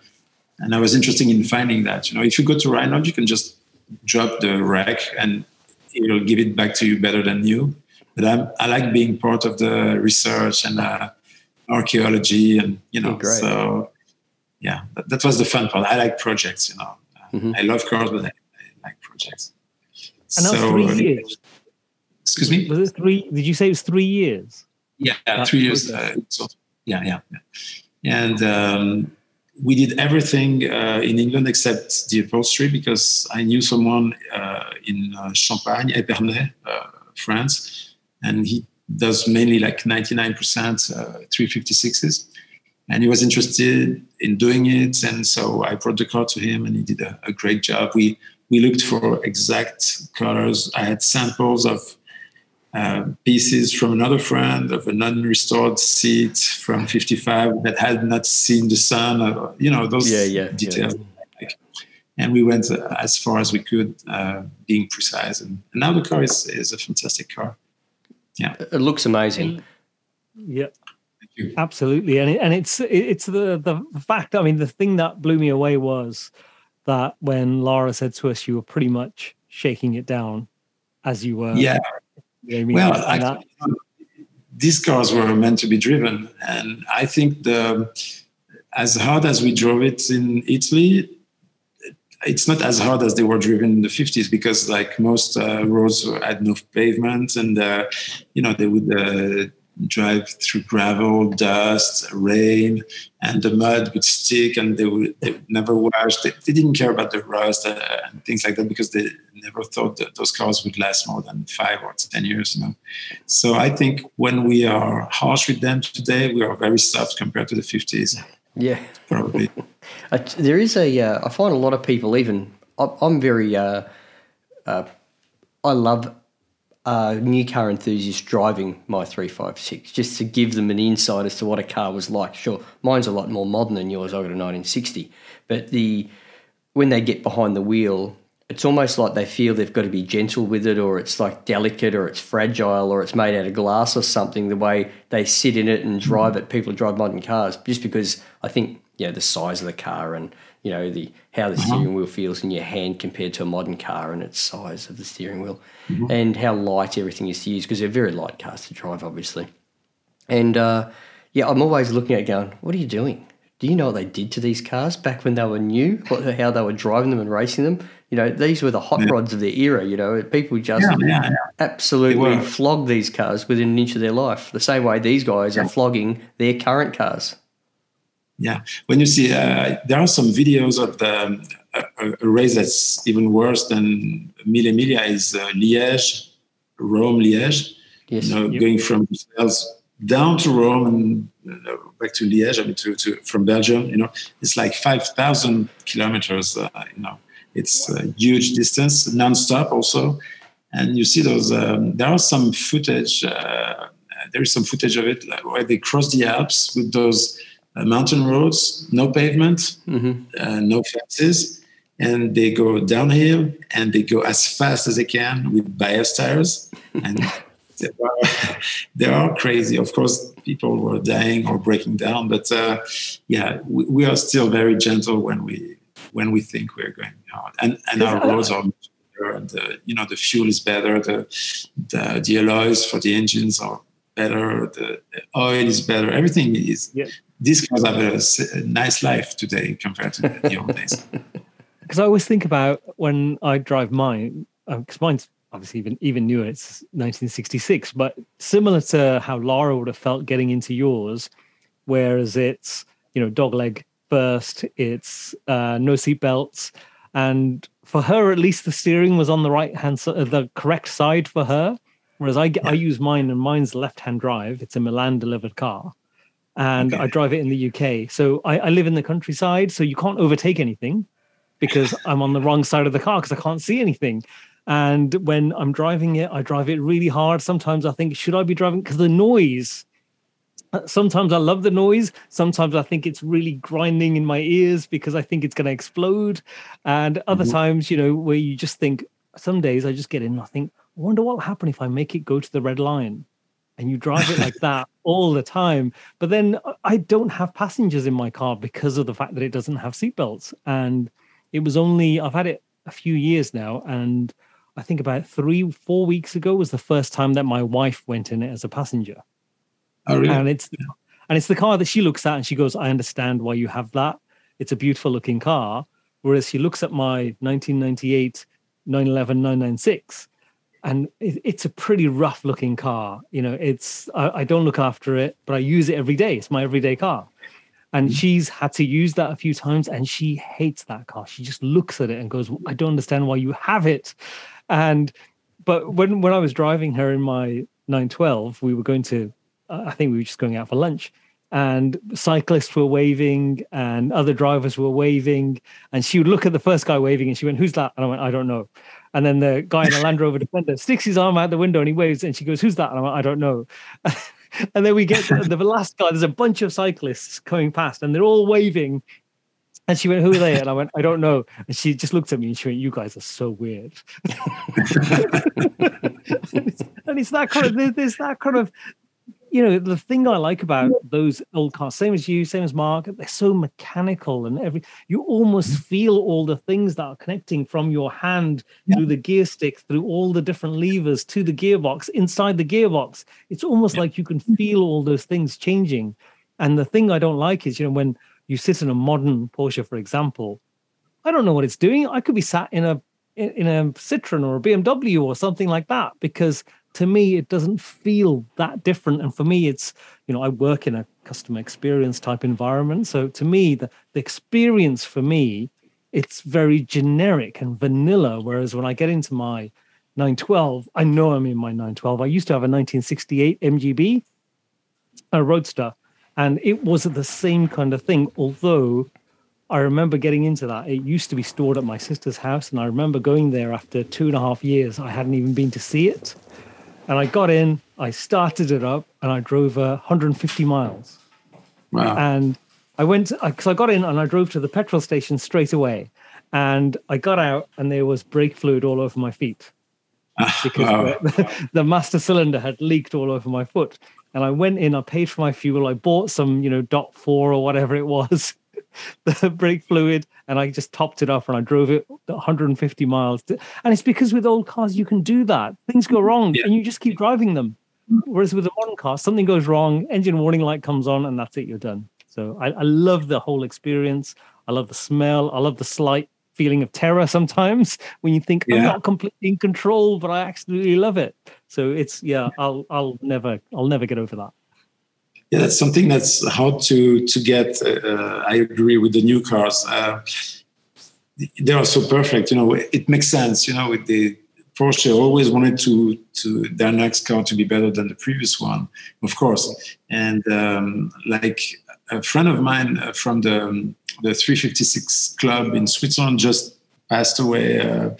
and I was interested in finding that. You know, if you go to Reinhold, you can just drop the rack and it'll give it back to you better than you. But I'm, i like being part of the research and uh, archaeology, and you know, oh, so yeah, that, that, was the fun part. I like projects. You know, mm-hmm. I love cars, but I, I like projects. And so, three years. Excuse me. Was it three? Did you say it was three years? Yeah, three years. Uh, so, yeah, yeah, yeah. And um, we did everything uh, in England except the upholstery because I knew someone uh, in uh, Champagne, Epernay, uh, France, and he does mainly like 99% 356s. And he was interested in doing it, and so I brought the car to him, and he did a, a great job. We we looked for exact colors. I had samples of uh, pieces from another friend of an non-restored seat from 55 that had not seen the sun uh, you know those yeah, yeah, details. Yeah. and we went uh, as far as we could uh, being precise. And, and, now the car is, is a fantastic car. Yeah. It looks amazing. Yeah. Absolutely. And, it, and it's it's the the fact i mean the thing that blew me away was that when lara said to us you were pretty much shaking it down as you were yeah I mean, well, actually, these cars were meant to be driven, and I think the as hard as we drove it in Italy, it's not as hard as they were driven in the 50s because like most uh, roads had no pavement and uh, you know they would uh, drive through gravel, dust, rain, and the mud would stick, and they would, they would never wash. They, they, didn't care about the rust uh, and things like that because they never thought that those cars would last more than five or ten years. You know, so I think when we are harsh with them today, we are very soft compared to the fifties. Yeah, probably. [LAUGHS] there is a. Uh, I find a lot of people even. I'm very. Uh, uh, I love uh, new car enthusiasts driving my 356 just to give them an insight as to what a car was like. Sure, mine's a lot more modern than yours. I got a 1960, but the when they get behind the wheel it's almost like they feel they've got to be gentle with it, or it's like delicate, or it's fragile, or it's made out of glass or something. The way they sit in it and drive it, people drive modern cars, just because I think know the size of the car and you know the how the uh-huh. steering wheel feels in your hand compared to a modern car and its size of the steering wheel, mm-hmm. and how light everything is to use because they're very light cars to drive, obviously. And uh, yeah, I'm always looking at going, what are you doing? Do you know what they did to these cars back when they were new? What, how they were driving them and racing them? You know, these were the hot yeah. rods of their era. You know, people just yeah, yeah, absolutely flog these cars within an inch of their life. The same way these guys are flogging their current cars. Yeah, when you see, uh, there are some videos of the uh, a race that's even worse than Mille Miglia is uh, Liège, Rome, Liège. Yes, you know, yep. going from Brussels down to Rome and uh, back to Liège, I mean, to, to from Belgium, you know, it's like 5,000 kilometers, uh, you know, it's a huge distance, non-stop also. And you see those, um, there are some footage, uh, there is some footage of it where they cross the Alps with those uh, mountain roads, no pavement, mm-hmm. Uh, no fences, and they go downhill and they go as fast as they can with bias tires. And [LAUGHS] they are, they are crazy. Of course, people were dying or breaking down, but uh, yeah, we, we, are still very gentle when we when we think we're going hard, and and our roads are better, and the, you know the fuel is better, the, the the alloys for the engines are better, the, the oil is better, everything is. Yeah. These cars have a, a, nice life today compared to the, old days. [LAUGHS] Because I always think about when I drive mine, because um, mine's obviously even even newer. It's 1966, but similar to how Lara would have felt getting into yours, whereas it's you know dogleg first, it's uh, no seat belts, and for her at least the steering was on the right hand side, uh, the correct side for her. Whereas I yeah. I use mine and mine's left hand drive. It's a Milan delivered car. And okay. I drive it in the UK. So I, I live in the countryside, so you can't overtake anything because [LAUGHS] I'm on the wrong side of the car because I can't see anything. And when I'm driving it, I drive it really hard. Sometimes I think, should I be driving? Because the noise, uh, sometimes I love the noise. Sometimes I think it's really grinding in my ears because I think it's going to explode. And other mm-hmm. times, you know, where you just think, some days I just get in and I think, I wonder what will happen if I make it go to the red line. And you drive it like [LAUGHS] that all the time. But then I don't have passengers in my car because of the fact that it doesn't have seatbelts. And it was only, I've had it a few years now. And I think about three, four weeks ago was the first time that my wife went in it as a passenger. Oh, really? And it's and it's the car that she looks at and she goes, "I understand why you have that. It's a beautiful looking car." Whereas she looks at my 1998 911 996, and it, it's a pretty rough looking car. You know, it's I, I, don't look after it, but I use it every day. It's my everyday car. And mm-hmm. she's had to use that a few times, and she hates that car. She just looks at it and goes, "I don't understand why you have it." And but when when I was driving her in my 912, we were going to, uh, I think we were just going out for lunch, and cyclists were waving and other drivers were waving, and she would look at the first guy waving, and she went, "Who's that?" And I went, "I don't know." And then the guy in the Land Rover Defender sticks his arm out the window and he waves, and she goes, "Who's that?" And I went, "I don't know." [LAUGHS] and then we get the last guy. There's a bunch of cyclists coming past, and they're all waving, and she went, Who are they? And I went, I don't know. And she just looked at me and she went, You guys are so weird. [LAUGHS] [LAUGHS] and it's that kind of, there's that kind of, you know, the thing I like about those old cars, same as you, same as Mark, they're so mechanical and every, you almost mm-hmm. feel all the things that are connecting from your hand yeah. through the gear stick, through all the different levers to the gearbox, inside the gearbox. It's almost yeah. like you can feel all those things changing. And the thing I don't like is, you know, when, you sit in a modern Porsche, for example, I don't know what it's doing. I could be sat in a in a Citroen or a BMW or something like that because to me it doesn't feel that different. And for me, it's you know I work in a customer experience type environment, so to me the the experience for me it's very generic and vanilla. Whereas when I get into my 912, I know I'm in my 912. I used to have a 1968 MGB, a Roadster, and it was the same kind of thing. Although I remember getting into that. It used to be stored at my sister's house, and I remember going there after two and a half years. I hadn't even been to see it. And I got in, I started it up, and I drove uh, 150 miles. Wow. And I went because I got in and I drove to the petrol station straight away. and I got out, and there was brake fluid all over my feet [LAUGHS] because the, [LAUGHS] the master cylinder had leaked all over my foot. And I went in, I paid for my fuel, I bought some, you know, dot four or whatever it was, [LAUGHS] the brake fluid, and I just topped it off and I drove it 150 miles. To, and it's because with old cars, you can do that. Things go wrong yeah. and you just keep driving them. Whereas with a modern car, something goes wrong, engine warning light comes on, and that's it, you're done. So I, I love the whole experience. I love the smell. I love the slight feeling of terror sometimes [LAUGHS] when you think yeah. I'm not completely in control, but I absolutely love it. So it's yeah, I'll I'll never I'll never get over that. Yeah, that's something that's hard to to get. Uh, I agree with the new cars. Uh, they are so perfect. You know, it makes sense. You know, with the Porsche always wanted to to their next car to be better than the previous one, of course. And um, like a friend of mine uh, from the the 356 club in Switzerland just passed away uh,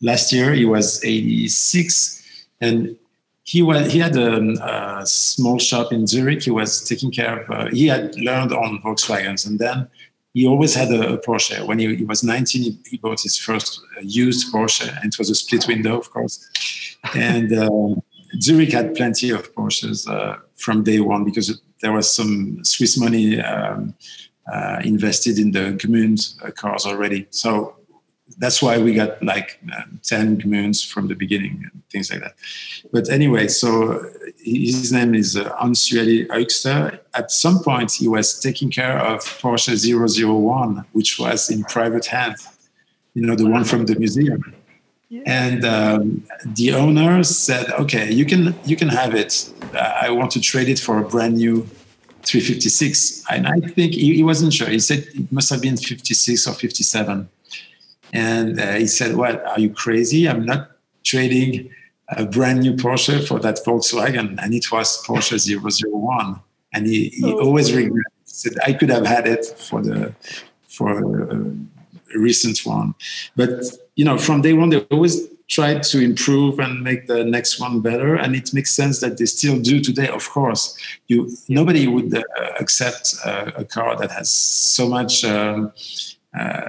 last year. He was 86, and he was he had a, a, small shop in Zurich. He was taking care of. Uh, he had learned on Volkswagens, and then he always had a, a Porsche. When he, he, was 19, he, he bought his first uh, used Porsche, and it was a split window, of course. And um, Zurich had plenty of Porsches uh, from day one because there was some Swiss money um, uh, invested in the Gmünd uh, cars already. So that's why we got like uh, 10 Gmünds from the beginning and things like that. But anyway, so his name is uh, Eugster. At some point, he was taking care of Porsche 001, which was in private hands, you know, the one from the museum. Yeah. And um, the owner said, "Okay, you can you can have it. Uh, I want to trade it for a brand new 356." And I think he, he wasn't sure. He said it must have been 56 or 57 and uh, he said, What, are you crazy? I'm not trading a brand new Porsche for that Volkswagen. And it was Porsche 001. And he, he oh, always regretted. said, I could have had it for the for a recent one. But, you know, from day one, they always tried to improve and make the next one better and it makes sense that they still do today of course you nobody would uh, accept uh, a car that has so much um, Uh,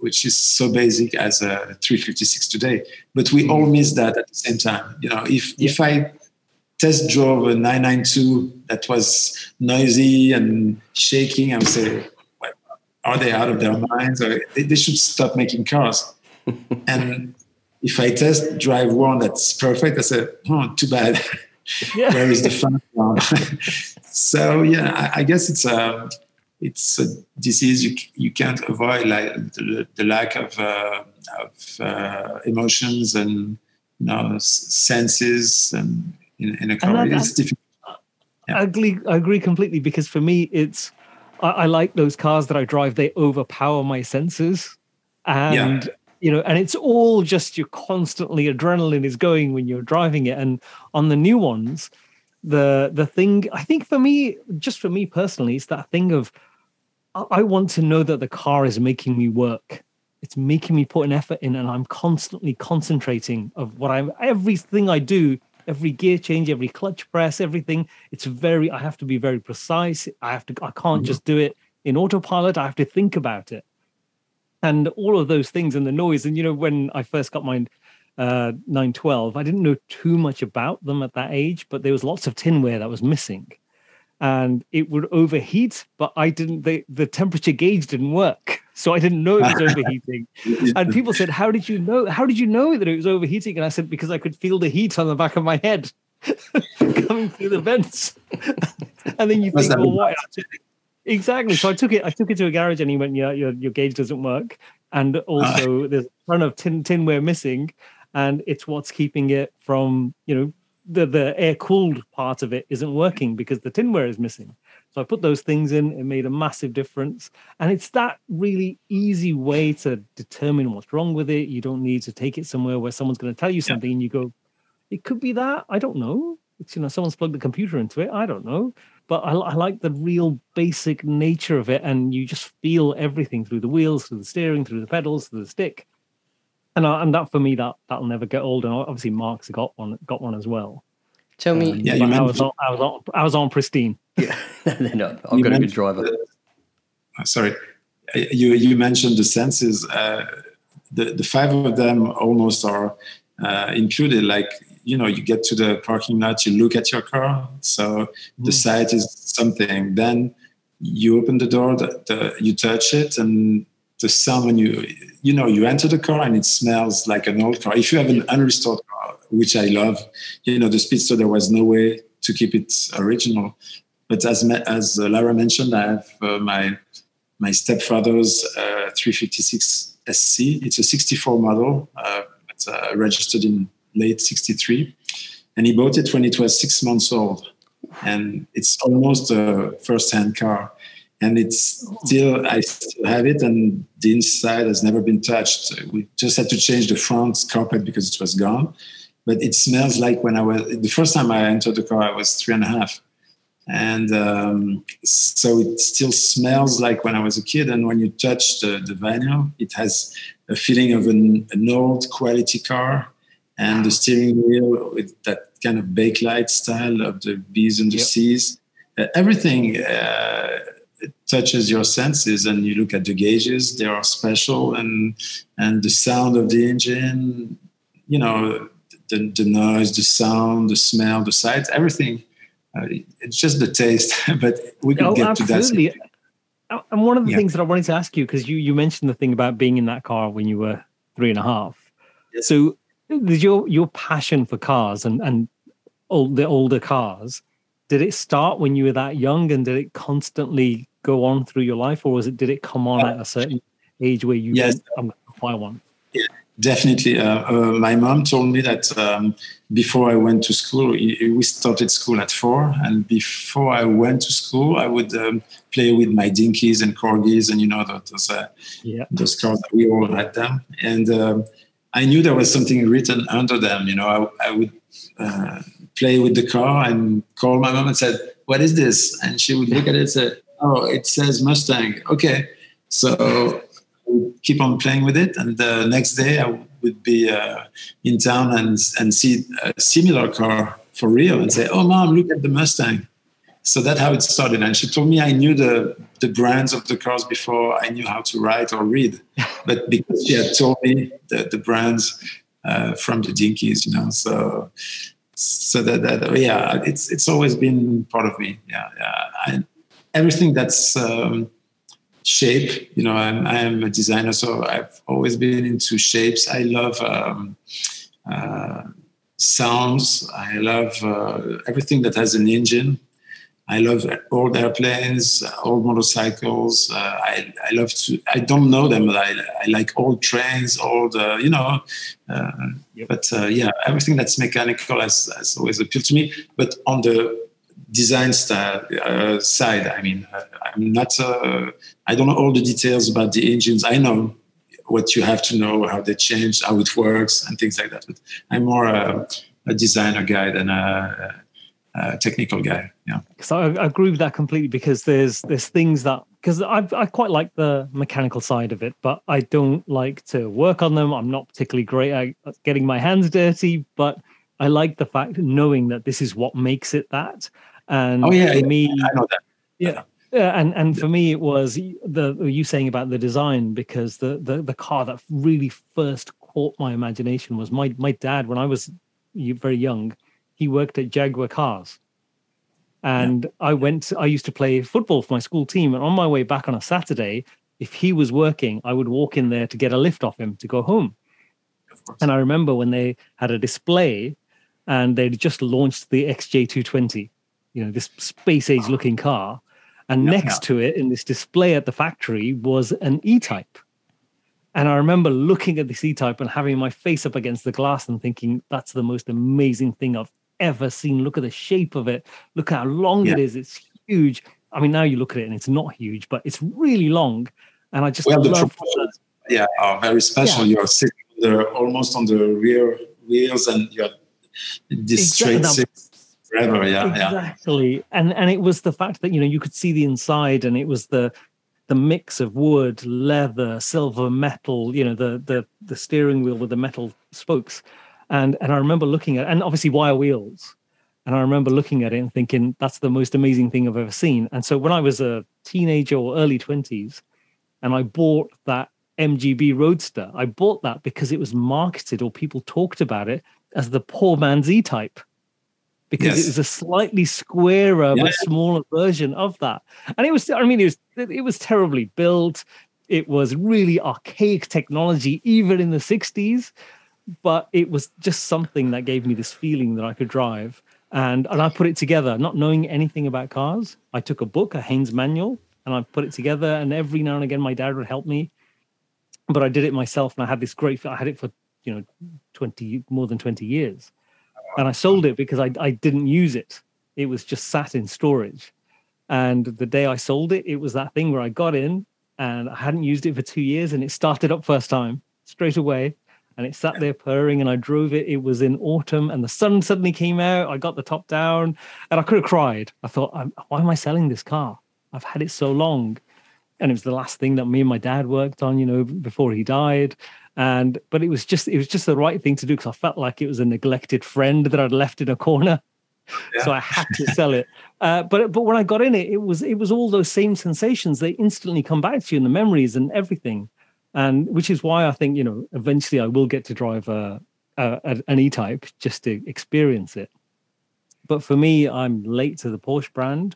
which is so basic as a 356 today. But we all mm-hmm. miss that at the same time. You know, if if I test drove a 992 that was noisy and shaking, I would say, well, are they out of their minds? Or they, they should stop making cars. [LAUGHS] and if I test drive one that's perfect, I say, oh, too bad. Yeah. [LAUGHS] Where is the fun one? [LAUGHS] so yeah, I, I guess it's a um, it's a disease you, you can't avoid, like the, the lack of, uh, of uh, emotions and you know senses and in, in a car. It's difficult. Yeah. I agree. I agree completely because for me, it's I, I, like those cars that I drive. They overpower my senses, and yeah. you know, and it's all just you're constantly adrenaline is going when you're driving it. And on the new ones, the the thing I think for me, just for me personally, it's that thing of I want to know that the car is making me work. It's making me put an effort in, and I'm constantly concentrating of what I'm everything I do, every gear change, every clutch press, everything. It's very. I have to be very precise. I have to. I can't mm-hmm. just do it in autopilot. I have to think about it, and all of those things and the noise. And you know, when I first got my uh, 912, I didn't know too much about them at that age, but there was lots of tinware that was missing and it would overheat, but I didn't, the, the temperature gauge didn't work. So I didn't know it was [LAUGHS] overheating. and people said, How did you know? How did you know that it was overheating? And I said, Because I could feel the heat on the back of my head [LAUGHS] coming through the vents. [LAUGHS] and then you think, Well, what? Exactly. So I took it, I took it to a garage and he went, Yeah, your, your gauge doesn't work. And also there's a ton of tin tinware missing. And it's what's keeping it from, you know, the the air cooled part of it isn't working because the tinware is missing. So I put those things in. It made a massive difference, and it's that really easy way to determine what's wrong with it. You don't need to take it somewhere where someone's going to tell you something, yeah. and you go, "It could be that. I don't know." It's you know someone's plugged the computer into it. I don't know, but I, I like the real basic nature of it, and you just feel everything through the wheels, through the steering, through the pedals, through the stick and I, and that for me that that'll never get old. And obviously Mark's got one got one as well. Tell me, um, yeah, you I was on, I was on I was on pristine. Yeah, [LAUGHS] no, I've got a good driver. Uh, sorry, you you mentioned the senses. Uh, the, the five of them almost are uh, included. Like you know, you get to the parking lot, you look at your car, so the sight is something. Then you open the door, the, the, you touch it, and the sound when you you know you enter the car and it smells like an old car. If you have an unrestored car, which I love, you know, the Speedster, there was no way to keep it original. But as as Lara mentioned, I have uh, my my stepfather's uh, 356 SC. It's a 64 model, uh, but, uh, registered in late 63. And he bought it when it was six months old. And it's almost a first hand car. And it's still, I still have it, and the inside has never been touched. We just had to change the front carpet because it was gone. But it smells like when I was, the first time I entered the car, I was three and a half and um, so it still smells like when I was a kid. And when you touch the, the vinyl, it has a feeling of an, an old quality car, and the steering wheel with that kind of bakelite style of the B's and the yep. C's. Uh, everything uh, touches your senses, and you look at the gauges; they are special, and and the sound of the engine, you know, the, the noise, the sound, the smell, the sight, everything uh, it's just the taste, [LAUGHS] but we can oh, get absolutely. to that. Absolutely and one of the yeah. things that I wanted to ask you, because you, you mentioned the thing about being in that car when you were three and a half. Yes. So your your passion for cars and and old, the older cars, did it start when you were that young, and did it constantly go on through your life, or was it did it come on at a certain age where you yes. I'm going to buy one? Yeah, Definitely. Uh, uh, my mom told me that um, before I went to school, we started school at four, and before I went to school, I would um, play with my dinkies and corgis, and you know those uh, yeah. those cars that we all had them. And um, I knew there was something written under them. You know, I, I would uh, play with the car and call my mom and said, "What is this?" And she would look at it and say, "Oh, it says Mustang." Okay, so keep on playing with it. And the next day, I would be uh, in town and and see a similar car for real and say, "Oh, mom, look at the Mustang." So that's how it started. And she told me I knew the the brands of the cars before I knew how to write or read, [LAUGHS] but because she had told me the the brands uh, from the Dinkies, you know, so. So that, that yeah, it's it's always been part of me. Yeah, yeah. I, everything that's um, shape. You know, I'm, I am a designer, so I've always been into shapes. I love um, uh, sounds. I love uh, everything that has an engine. I love old airplanes, old motorcycles. Uh, I, I love to. I don't know them, but I, I like old trains, old. Uh, you know, uh, yep. but uh, yeah, everything that's mechanical has, has always appealed to me. But on the design style uh, side. I mean, uh, I'm not. Uh, I don't know all the details about the engines. I know what you have to know, how they change, how it works, and things like that. But I'm more a designer guy than a, a technical guy. Yeah. So I, I agree with that completely because there's there's things that because I I quite like the mechanical side of it, but I don't like to work on them. I'm not particularly great at getting my hands dirty, but I like the fact knowing that this is what makes it that. And oh yeah, for me, I know that. Yeah. Yeah, and and for me it was the you saying about the design because the, the the car that really first caught my imagination was my my dad when I was very young he worked at Jaguar Cars. And yeah. I went I used to play football for my school team and on my way back on a Saturday if he was working I would walk in there to get a lift off him to go home. And I remember when they had a display and they'd just launched the XJ220 you know this space age looking car. And yeah, next yeah. to it in this display at the factory was an e-type. And i remember looking at this e-type and having my face up against the glass and thinking that's the most amazing thing i've ever seen look at the shape of it look how long yeah. it is it's huge i mean now you look at it and it's not huge but it's really long and i just well, love the yeah are very special you're sitting there almost on the rear wheels and you're this exactly. straight forever. Yeah, exactly. Yeah. And and it was the fact that you know you could see the inside, and it was the the mix of wood, leather, silver, metal. You know the the the steering wheel with the metal spokes, and and I remember looking at and obviously wire wheels. And I remember looking at it and thinking, that's the most amazing thing I've ever seen. And so when I was a teenager or early 20s, and I bought that MGB Roadster. I bought that because it was marketed or people talked about it as the poor man's E type because yes. it was a slightly squarer yeah. but smaller version of that. And it was, I mean, it was it was terribly built. It was really archaic technology, even in the 60s. But it was just something that gave me this feeling that I could drive. And and I put it together, not knowing anything about cars. I took a book, a Haynes manual, and I put it together. And every now and again, my dad would help me. But I did it myself, and I had this great. I had it for you know 20 more than 20 years and I sold it because I, I didn't use it. It was just sat in storage. And the day I sold it, it was that thing where I got in and I hadn't used it for two years and it started up first time straight away. And it sat there purring and I drove it. It was in autumn and the sun suddenly came out. I got the top down and I could have cried. I thought, why am I selling this car? I've had it so long. And it was the last thing that me and my dad worked on, you know, before he died and but it was just it was just the right thing to do because I felt like it was a neglected friend that I'd left in a corner. Yeah. So I had to sell it. Uh, but but when I got in it, it was it was all those same sensations. They instantly come back to you in the memories and everything, and which is why I think you know eventually I will get to drive a, a an E Type just to experience it. But for me, I'm late to the Porsche brand,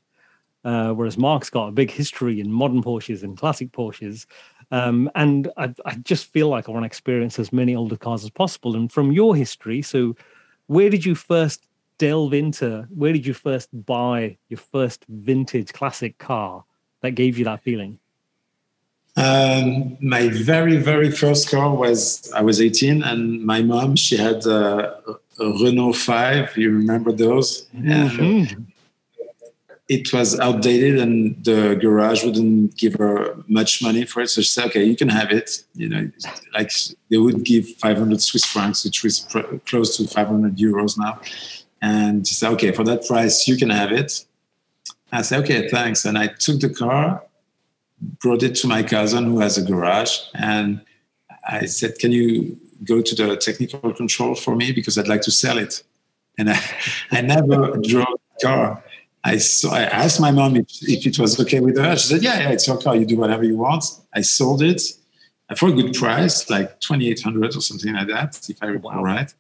uh, whereas Mark's got a big history in modern Porsches and classic Porsches. Um, and I, I, just feel like I want to experience as many older cars as possible. And from your history, so where did you first delve into? Where did you first buy your first vintage classic car that gave you that feeling? Um, my very, very first car was I was 18, and my mom she had a, a Renault 5. You remember those? Mm-hmm it was outdated and the garage wouldn't give her much money for it. So she said, okay, you can have it. You know, like they would give 500 Swiss francs, which was pr- close to 500 euros now. And she said, okay, for that price, you can have it. I said, okay, thanks. And I took the car, brought it to my cousin who has a garage. And I said, can you go to the technical control for me? Because I'd like to sell it. And I, [LAUGHS] I never drove the car. I, so I asked my mom if, if it was okay with her. She said, yeah, yeah, it's your car. You do whatever you want. I sold it for a good price, like 2800 or something like that, if I recall wow. right.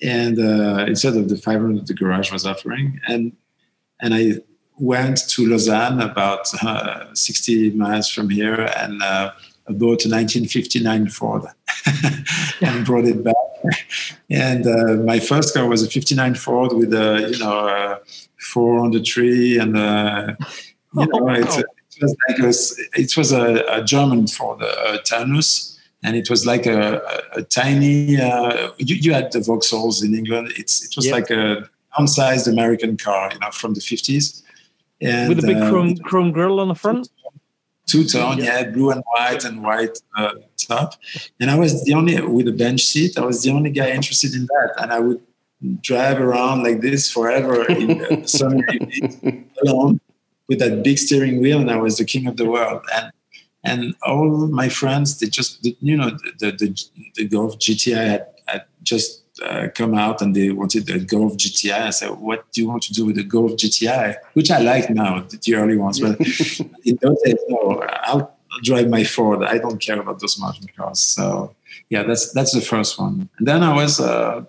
And uh, instead of the 500 the garage was offering. And, and I went to Lausanne, about uh, 60 miles from here, and uh, bought a 1959 Ford [LAUGHS] and brought it back. And uh, my first car was a 59 Ford with a, you know, uh, four on the tree, and uh, you know, oh, it, it, was like a, it was a, a German Ford, a, a Taunus, and it was like a, a, a tiny. Uh, you, you, had the Vauxhalls in England. It's it was like a downsized American car, you know, from the fifties, with a big uh, chrome chrome grill on the front. Two tone, yeah. yeah, blue and white and white uh, top. And I was the only with a bench seat. I was the only guy interested in that, and I would drive around like this forever in the [LAUGHS] summer alone with that big steering wheel, and I was the king of the world. And and all my friends, they just you know the the, the Golf GTI had, had just uh, come out and they wanted the Golf GTI. I said, "What do you want to do with the Golf GTI?" Which I like now, the early ones, but [LAUGHS] in those days, no. I'll drive my Ford. I don't care about those modern cars. So yeah, that's that's the first one. And then I was. Uh,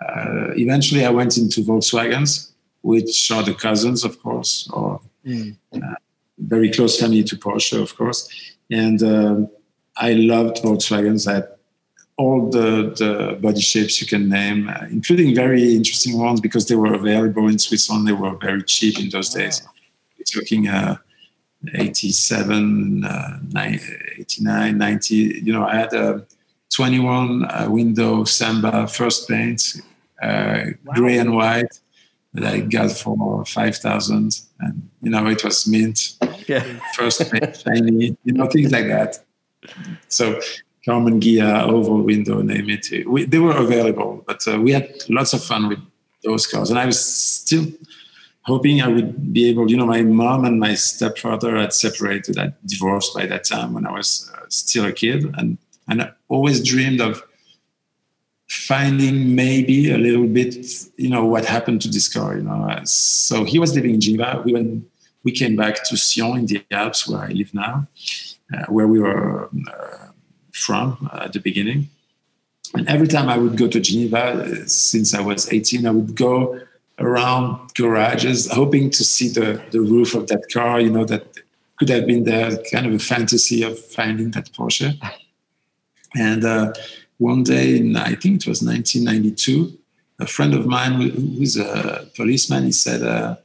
uh, eventually, I went into Volkswagens, which are the cousins, of course, or mm. uh, very close family to Porsche, of course. And um, I loved Volkswagens. I had all the, the body shapes you can name, uh, including very interesting ones because they were available in Switzerland. They were very cheap in those days. We're talking uh, 87, uh, 89, 90. You know, I had a 21 uh, window Samba first paint uh, wow. gray and white that I got for five thousand, and you know it was mint, yeah. first shiny, you know things like that. So Karmann Ghia oval window, name it. We, they were available, but uh, we had lots of fun with those cars, and I was still hoping I would be able. You know, my mom and my stepfather had separated, had divorced by that time when I was uh, still a kid, and and I always dreamed of finding maybe a little bit, you know, what happened to this car. You know, so he was living in Geneva. We went, we came back to Sion in the Alps, where I live now, uh, where we were uh, from uh, at the beginning. And every time I would go to Geneva, since I was 18, I would go around garages hoping to see the, the roof of that car, you know, that could have been there, kind of a fantasy of finding that Porsche. And uh, one day, in, I think it was 1992, a friend of mine who's a policeman, he said, uh,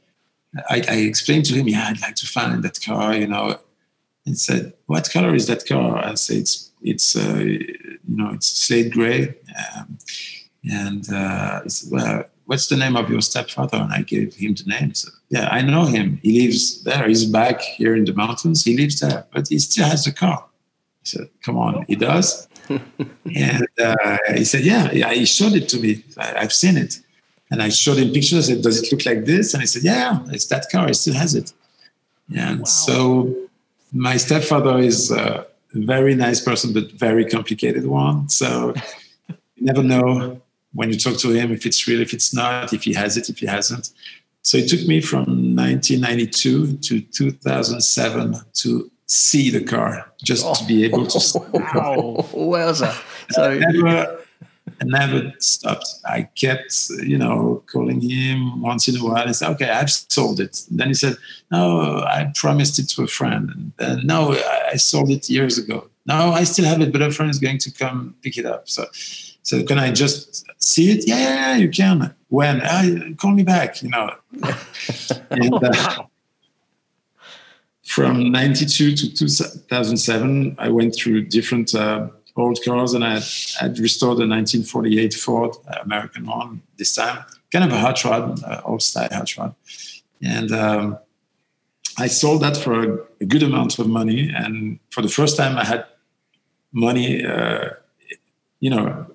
I, I, explained to him, yeah, I'd like to find that car, you know. He said, what color is that car? I said, it's, it's uh, you know, it's slate gray. Um, and uh, he said, well, what's the name of your stepfather? And I gave him the name. So, yeah, I know him. He lives there. He's back here in the mountains. He lives there, but he still has the car. I said, come on, he does? [LAUGHS] and uh, he said, yeah, yeah, he showed it to me. I, have seen it. And I showed him pictures. I said, does it look like this? And he said, yeah, it's that car. He still has it. And wow. so my stepfather is a very nice person, but very complicated one. So you never know when you talk to him if it's real, if it's not, if he has it, if he hasn't. So it took me from 1992 to 2007 to see the car, just oh. to be able to. [LAUGHS] See wow, wowza! So I never, I never stopped. I kept, you know, calling him once in a while and said, "Okay, I've sold it." And then he said, "No, I promised it to a friend." And then, "No, I sold it years ago." No, I still have it, but a friend is going to come pick it up. So so can I just see it? Yeah, yeah, yeah you can. When? Uh, call me back, you know. [LAUGHS] and, uh, from 92 to 2007, I went through different uh, old cars and I had, restored a 1948 Ford American one this time. Kind of a hot rod, uh, old style hot rod. And um, I sold that for a, a, good amount of money. And for the first time, I had money, uh, you know,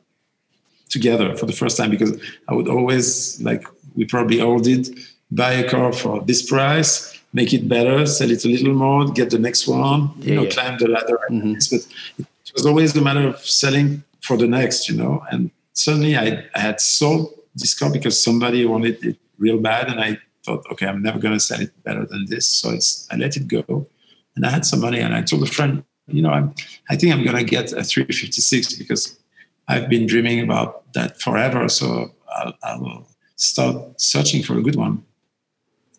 together for the first time because I would always, like we probably all did, buy a car for this price, make it better, sell it a little more, get the next one, yeah, you know, yeah. climb the ladder. Mm-hmm. But it was always a matter of selling for the next, you know. And suddenly I, I had sold this car because somebody wanted it real bad, and I thought, okay, I'm never going to sell it better than this. So I let it go, and I had some money, and I told a friend, you know, I'm, I think I'm going to get a 356 because I've been dreaming about that forever. So I'll, I'll start searching for a good one.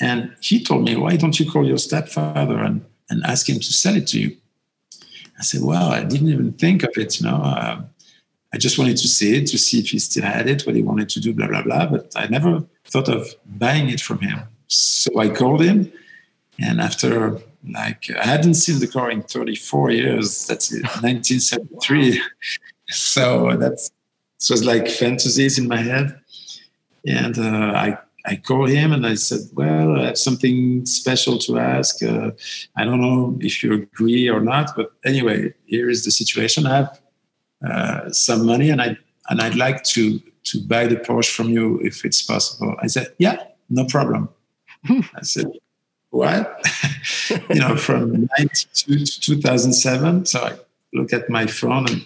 And he told me, why don't you call your stepfather and, and ask him to sell it to you? I said, well, I didn't even think of it. You know, uh, I just wanted to see it to see if he still had it, what he wanted to do, blah, blah, blah. But I never thought of buying it from him. So I called him. And after like, I hadn't seen the car in 34 years. That's 1973 [LAUGHS] [LAUGHS] so that's it was like fantasies in my head and uh, i i called him and i said well i have something special to ask. Uh, i don't know if you agree or not but anyway here is the situation. I have uh, some money and i and i'd like to to buy the porsche from you if it's possible. I said yeah no problem. I said what? [LAUGHS] You know from 92 to 2007 so i look at my phone and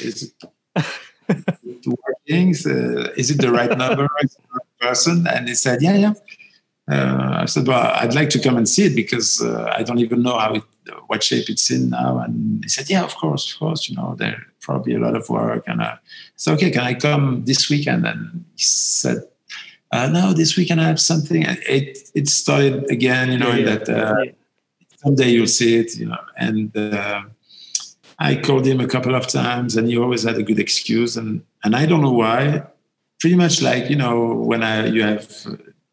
is it working? Uh, is it the right number? Is it the right person? And he said, yeah, yeah. Uh, I said, well, I'd like to come and see it because uh, I don't even know how it, what shape it's in now. And he said, yeah, of course, of course. You know, there probably a lot of work. And I said, okay, can I come this weekend? And he said, uh, no, this weekend I have something. It it started again, you know, yeah, yeah. that uh, someday you'll see it, you know, and uh, I called him a couple of times and he always had a good excuse. And, and I don't know why. Pretty much like, you know, when I, you have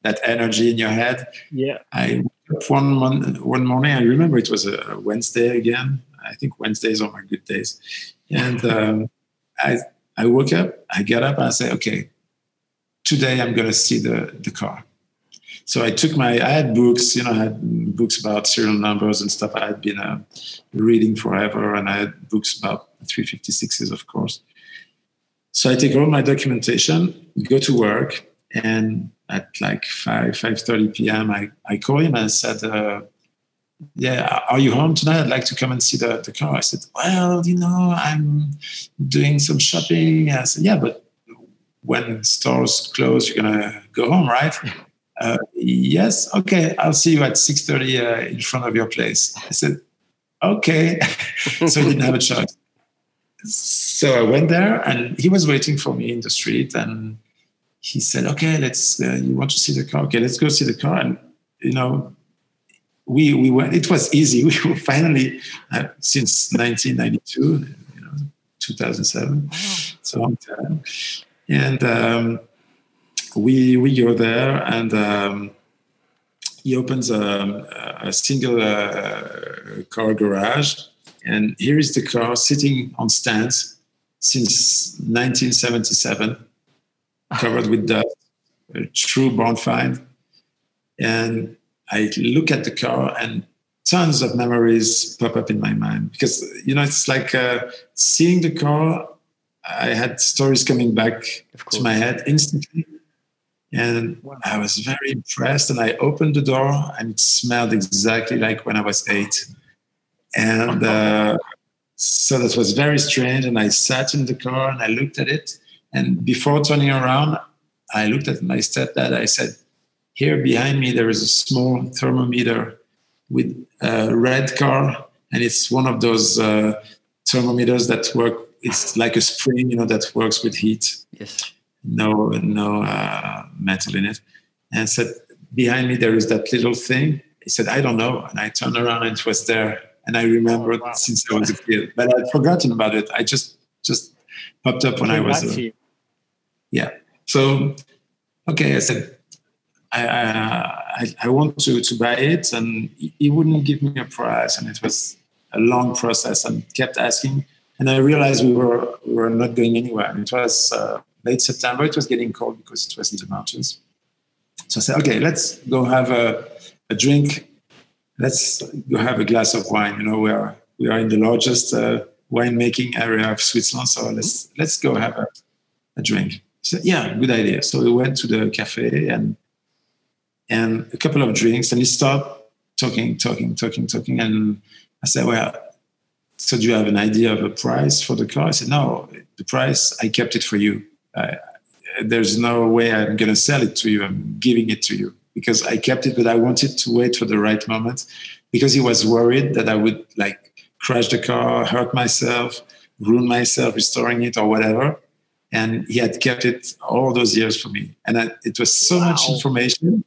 that energy in your head. Yeah. I up one, one morning, I remember it was a Wednesday again. I think Wednesdays are my good days. And [LAUGHS] um, I, I woke up, I get up and I say, okay, today I'm going to see the, the car so I took my, I had books, you know, I had books about serial numbers and stuff. I had been uh, reading forever, and I had books about 356s, of course. So I take all my documentation, go to work, and at like 5, 5.30 p.m., I, I call him and I said, uh, yeah, are you home tonight? I'd like to come and see the, the car. I said, well, you know, I'm doing some shopping. I said, yeah, but when stores close, you're going to go home, right? Uh, yes, okay, I'll see you at 6.30 uh, in front of your place. I said, okay. [LAUGHS] so he didn't have a choice. So I went there, and he was waiting for me in the street, and he said, "Okay, let's. Uh, you want to see the car? Okay, let's go see the car." And you know, we we went. It was easy. [LAUGHS] We were finally uh, since 1992, you know, 2007, so long time, and um, we we go there, and um, he opens a, a single uh, car garage, and here is the car sitting on stands since 1977, covered with dust, a true barn find, and I look at the car and tons of memories pop up in my mind because you know it's like uh, seeing the car. I had stories coming back to my head instantly, and wow. I was very impressed. And I opened the door, and it smelled exactly like when I was eight. And [LAUGHS] uh, so that was very strange. And I sat in the car and I looked at it. And before turning around, I looked at my stepdad. I said, here behind me, there is a small thermometer with a red car, and it's one of those uh, thermometers that work. It's like a spring, you know, that works with heat. Yes. No, no uh, metal in it. And said, behind me there is that little thing. He said, I don't know. And I turned around and it was there. And I remember oh, wow. since I was a kid, but I'd forgotten about it. I just just popped up when I was. Uh, yeah. So, okay, I said, I, I, I want to, to buy it and he wouldn't give me a price and it was a long process and kept asking and I realized we were we were not going anywhere and it was uh, late September it was getting cold because it was in the mountains so I said okay let's go have a, a drink let's go have a glass of wine you know we are we are in the largest uh, winemaking area of Switzerland so let's let's go have a, a drink said yeah good idea so we went to the cafe and and a couple of drinks, and he stopped talking, talking, talking, talking, and I said, "Well, so do you have an idea of a price for the car?" I said, "No, the price I kept it for you. I, there's no way I'm going to sell it to you. I'm giving it to you because I kept it, but I wanted to wait for the right moment because he was worried that I would like crash the car, hurt myself, ruin myself restoring it or whatever." And he had kept it all those years for me, and I, it was so wow. much information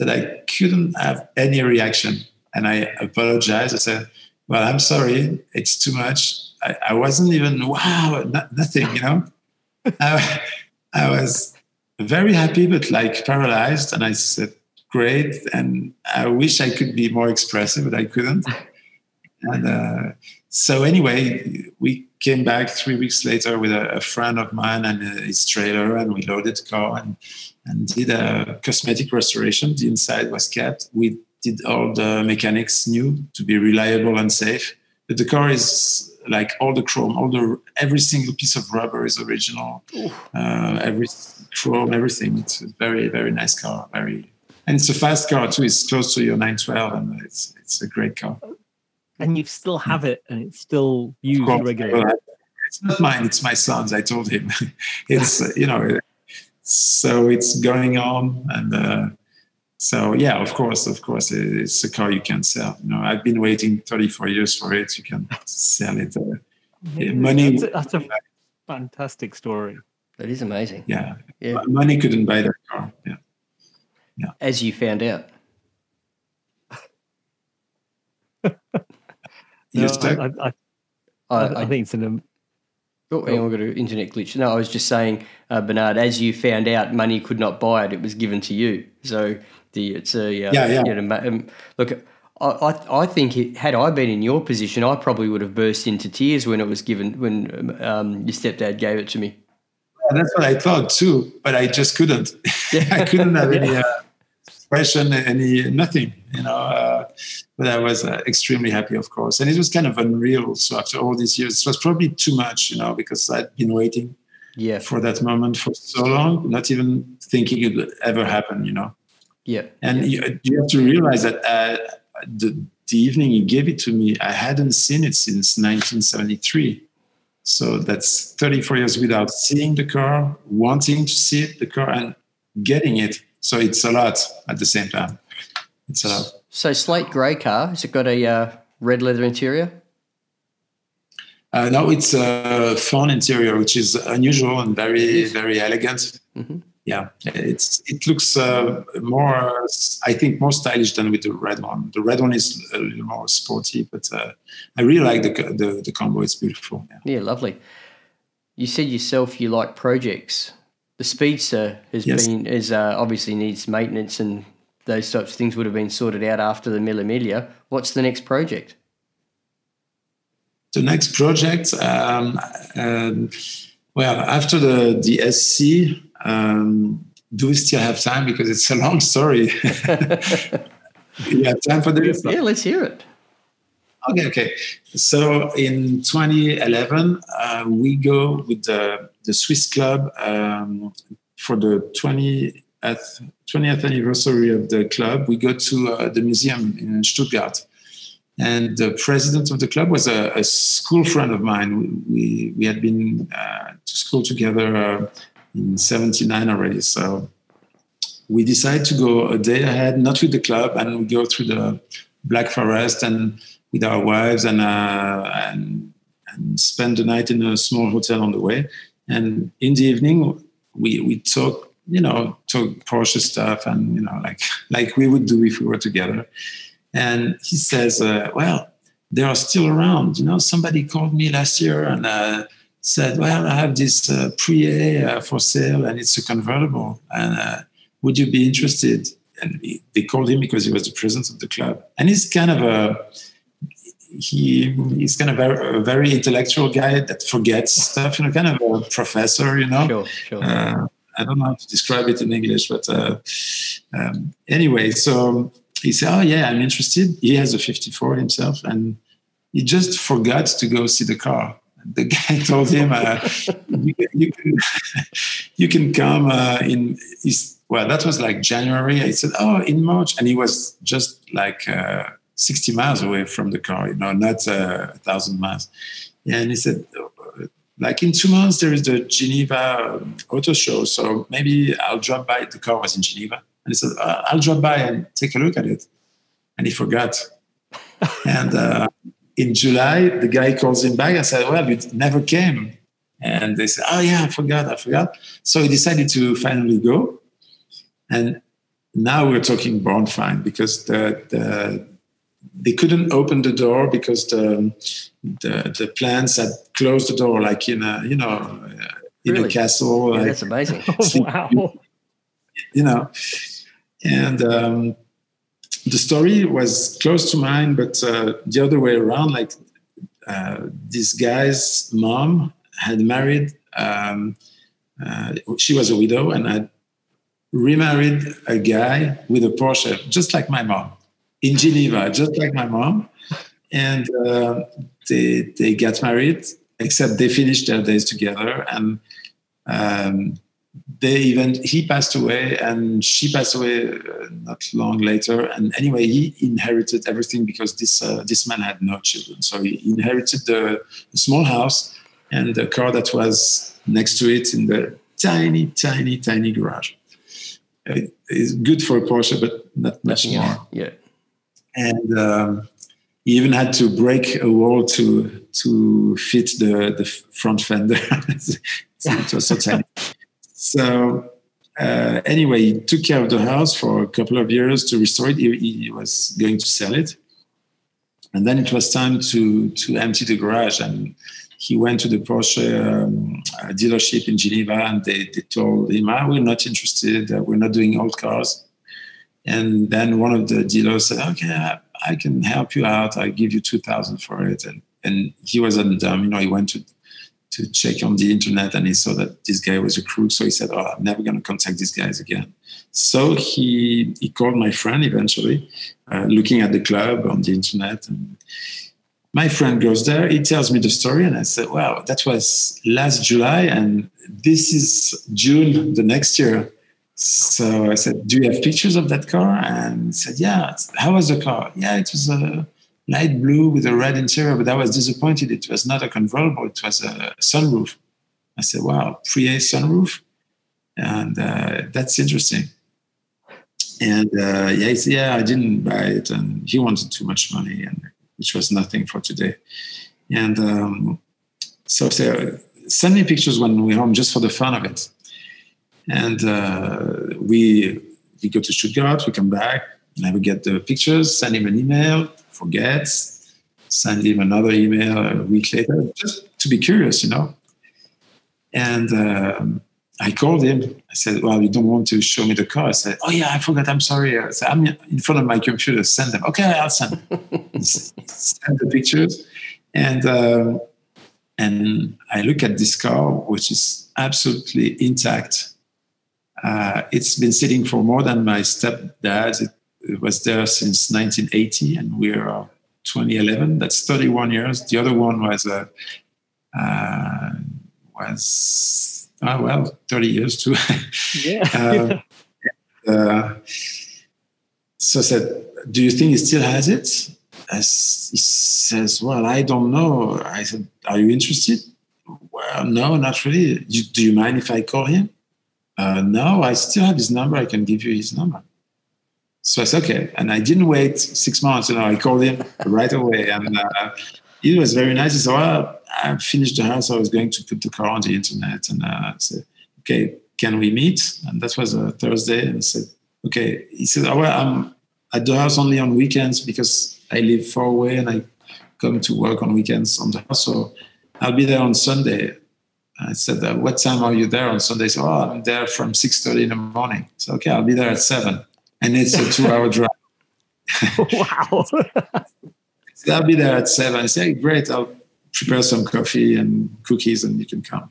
that I couldn't have any reaction. And I apologized. I said, Well, I'm sorry, it's too much. I, I wasn't even, wow, not, nothing, you know? [LAUGHS] I, I was very happy, but like paralyzed. And I said, Great. And I wish I could be more expressive, but I couldn't. [LAUGHS] And uh, so, anyway, we came back three weeks later with a, a friend of mine and his trailer, and we loaded the car. And and did a cosmetic restoration. The inside was kept. We did all the mechanics new to be reliable and safe. But the car is like all the chrome, all the every single piece of rubber is original. Uh, every chrome, everything. It's a very very nice car. Very and it's a fast car too. It's close to your 912, and it's it's a great car. And you still have it, and it's still used regularly. It's not mine. It's my son's. I told him. [LAUGHS] it's [LAUGHS] you know so it's going on and uh, so yeah of course of course it's a car you can sell you know i've been waiting 34 years for it you can sell it uh, yeah, money that's a, that's a, fantastic story that is amazing yeah yeah money couldn't buy that car yeah yeah as you found out [LAUGHS] no, I, I, I, I, think it's an Oh, hang on, we've got an internet glitch. No, I was just saying, uh, Bernard, as you found out, money could not buy it; it was given to you. So the it's a uh, yeah, yeah. You know, um, look, I, I, I think it, had I been in your position, I probably would have burst into tears when it was given when um, your stepdad gave it to me. Yeah, that's what I thought too, but I just couldn't. [LAUGHS] I couldn't have any [LAUGHS] uh, expression, any nothing, you know. Uh, but I was uh, extremely happy, of course. And it was kind of unreal. So after all these years, it was probably too much, you know, because I'd been waiting yeah. for that moment for so long, not even thinking it would ever happen, you know. Yeah. And yeah. You, you, have to realize that uh, the, the evening he gave it to me, I hadn't seen it since 1973. So that's 34 years without seeing the car, wanting to see it, the car, and getting it. So it's a lot at the same time. It's a lot. So slate grey car. Has it got a uh, red leather interior? Uh, no, it's a fawn interior, which is unusual and very, very elegant. Mm-hmm. Yeah, it's it looks uh, more, I think, more stylish than with the red one. The red one is a little more sporty, but uh, I really like the, the, the combo. It's beautiful. Yeah. yeah, lovely. You said yourself you like projects. The Speedster has yes. been is uh, obviously needs maintenance and those types of things would have been sorted out after the Mille Miglia. What's the next project? The next project, um, uh, well, after the the SC, um, do we still have time because it's a long story? [LAUGHS] you have time for this? Yeah, let's hear it. Okay, okay. So in 2011, uh, we go with the, the Swiss club um, for the 20th, 20th anniversary of the club. We go to uh, the museum in Stuttgart. And the president of the club was a, a school friend of mine. We, we had been uh, to school together uh, in 79 already. So we decided to go a day ahead, not with the club, and we go through the Black Forest and with our wives and, uh, and, and spend the night in a small hotel on the way. And in the evening, we, we talk, you know, talk Porsche stuff and, you know, like, [LAUGHS] like we would do if we were together. And he says, uh, well, they are still around. You know, somebody called me last year and uh, said, well, I have this uh, Prie uh, for sale and it's a convertible. And uh, would you be interested? And he, they called him because he was the president of the club. And he's kind of a, he he's kind of a, very intellectual guy that forgets stuff, you know, kind of a professor, you know. Sure, sure. Uh, I don't know how to describe it in English, but uh, um, anyway, so he said, "Oh yeah, I'm interested." He has a 54 himself, and he just forgot to go see the car. The guy [LAUGHS] told him, uh, you, can, you, can, [LAUGHS] you can come uh, in." well, that was like January. I said, "Oh, in March," and he was just like uh, 60 miles away from the car, you know, not uh, a thousand miles. And he said, like in two months there is the Geneva Auto Show, so maybe I'll drop by. The car was in Geneva, and he said, uh, I'll drop by and take a look at it, and he forgot. [LAUGHS] and uh, in July, the guy calls him back. I said, well, it never came, and they said, oh yeah, I forgot, I forgot. So he decided to finally go, and now we're talking born fine because the, the they couldn't open the door because the the, the plants had closed the door, like in a you know in really? a castle. Yeah, like, that's amazing. [LAUGHS] oh, wow. You know, and um, the story was close to mine, but uh, the other way around. Like uh, this guy's mom had married. Um, uh, she was a widow and had remarried a guy with a Porsche, just like my mom in Geneva, just like my mom. And uh, they they get married, except they finished their days together, and um, they even he passed away, and she passed away uh, not long later. And anyway, he inherited everything because this uh, this man had no children, so he inherited the, the small house and the car that was next to it in the tiny, tiny, tiny garage. It's good for a Porsche, but not much more. Yeah and um, he even had to break a wall to to fit the the front fender. [LAUGHS] it was so tiny. So uh, anyway, he took care of the house for a couple of years to restore it. He, he, was going to sell it, and then it was time to to empty the garage. And he went to the Porsche um, dealership in Geneva, and they, they told him, ah, "We're not interested. Uh, we're not doing old cars." And then one of the dealers said, "Okay, I, I can help you out. I give you two thousand for it." And and he wasn't dumb, you know. He went to to check on the internet and he saw that this guy was a crook. So he said, "Oh, I'm never going to contact these guys again." So he he called my friend eventually, uh, looking at the club on the internet. And my friend goes there. He tells me the story, and I said, "Wow, that was last July, and this is June the next year." So I said, "Do you have pictures of that car?" And he said, "Yeah." How was the car? Yeah, it was a light blue with a red interior, but I was disappointed. It was not a convertible; it was a sunroof. I said, "Wow, pre-A sunroof," and uh, that's interesting. And uh, yeah, said, "Yeah, I didn't buy it," and he wanted too much money, and which was nothing for today. And um, so I said, send me pictures when we're home just for the fun of it. And uh, we we go to Stuttgart, we come back, and we get the pictures, send him an email, forgets, send him another email a week later, just to be curious, you know. And um, I called him. I said, "Well, you don't want to show me the car?" I said, "Oh yeah, I forgot. I'm sorry." I said, "I'm in front of my computer. Send them." Okay, I'll send. [LAUGHS] send the pictures, and um, and I look at this car, which is absolutely intact. Uh, it's been sitting for more than my stepdad's. It, it, was there since 1980, and we're uh, 2011. That's 31 years. The other one was uh, uh was oh, well 30 years too. [LAUGHS] yeah. um, uh, so I said, "Do you think he still has it?" as he says, Well, I don't know. I said, Are you interested? Well, no, not really. Do you mind if I call him? Uh, no, I still have his number. I can give you his number. So I said, Okay. And I didn't wait six months. You know, I called him right away. And uh, he was very nice. He said, Well, I finished the house. I was going to put the car on the internet. And uh, I said, Okay, can we meet? And that was a Thursday. And I said, Okay. He said, Oh, well, I'm at the house only on weekends because I live far away and I come to work on weekends on the house. So I'll be there on Sunday. I said, uh, "What time are you there on Sunday?" So, "Oh, I'm there from 6:30 in the morning." So, okay, I'll be there at seven, and it's a two-hour [LAUGHS] drive. wow! [LAUGHS] so I'll be there at seven. I say, "Great, I'll prepare some coffee and cookies, and you can come."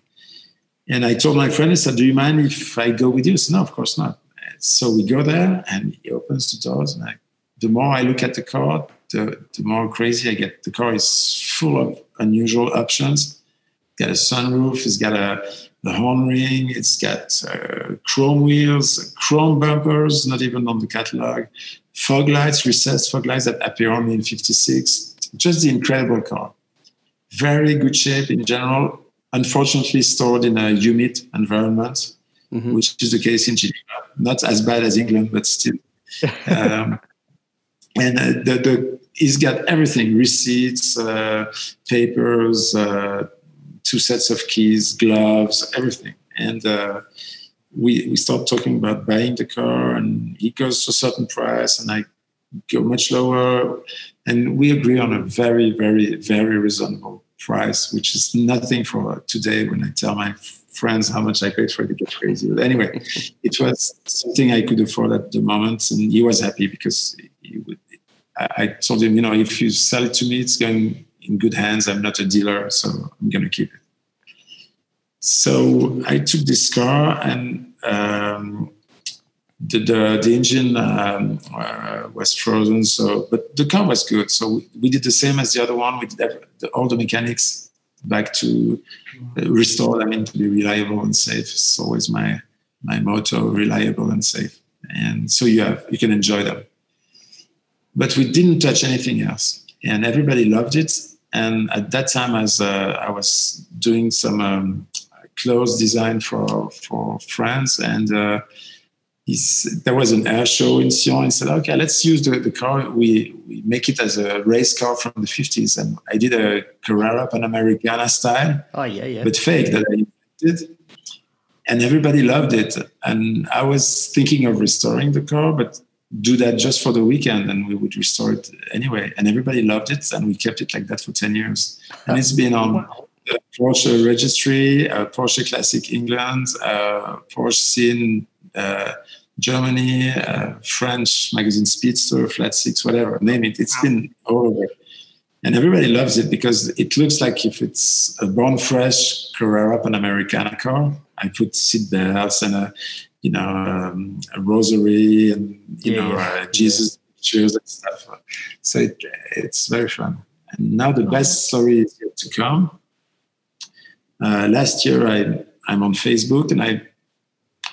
And I told my friend, I said, "Do you mind if I go with you?" Said, "No, of course not." So we go there, and he opens the doors, and I, the more I look at the car, the, the more crazy I get. The car is full of unusual options. It's got a sunroof, it's got a, a horn ring, it's got uh, chrome wheels, chrome bumpers, not even on the catalog, fog lights, recessed fog lights that appear only in 56. Just the incredible car. Very good shape in general. Unfortunately, stored in a humid environment, mm-hmm. which is the case in Geneva. Not as bad as England, but still. [LAUGHS] um, and uh, the, the he's got everything receipts uh, papers uh, two sets of keys gloves everything. And uh, we we start talking about buying the car and he goes to a certain price and i go much lower. And we agree on a very very very reasonable price which is nothing for today when i tell my friends how much i paid for it to get crazy. But anyway [LAUGHS] it was something i could afford at the moment and he was happy because he would I told him, you know, if you sell it to me, it's going in good hands. I'm not a dealer, so I'm going to keep it. So I took this car and um, the, the, the engine um, uh, was frozen. So, but the car was good. So we, we did the same as the other one. We did the, all the mechanics back to uh, restore them into be reliable and safe. It's always my my motto: reliable and safe. And so you have you can enjoy them but we didn't touch anything else, and everybody loved it. And at that time, as uh, I was doing some um, clothes design for for France, and uh, there was an air show in Sion. He said, "Okay, let's use the, the car. We, we make it as a race car from the 50s." And I did a Carrera Panamericana style, oh yeah, yeah, but fake that I did, and everybody loved it. And I was thinking of restoring the car, but do that just for the weekend and we would restore it anyway. And everybody loved it and we kept it like that for 10 years. And it's been on the Porsche registry, uh, Porsche Classic England, uh, Porsche Scene uh, Germany, uh, French magazine Speedster, Flat Six, whatever, name it. It's been all over. And everybody loves it because it looks like if it's a born fresh Carrera Pan Panamericana car, I put seat belts and a you know, um, a rosary and, you yeah, know, uh, Jesus yeah. pictures and stuff. So it, it's very fun. And now the best story is yet to come. Uh, last year, I, I'm on Facebook and I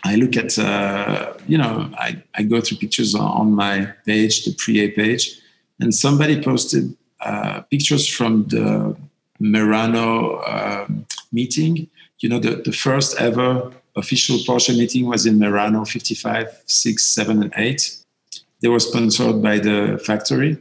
I look at, uh, you know, I, I go through pictures on my page, the pre-A page, and somebody posted uh, pictures from the Merano um, meeting, you know, the, the first ever official Porsche meeting was in Merano 55, 6, 7, and 8. They were sponsored by the factory.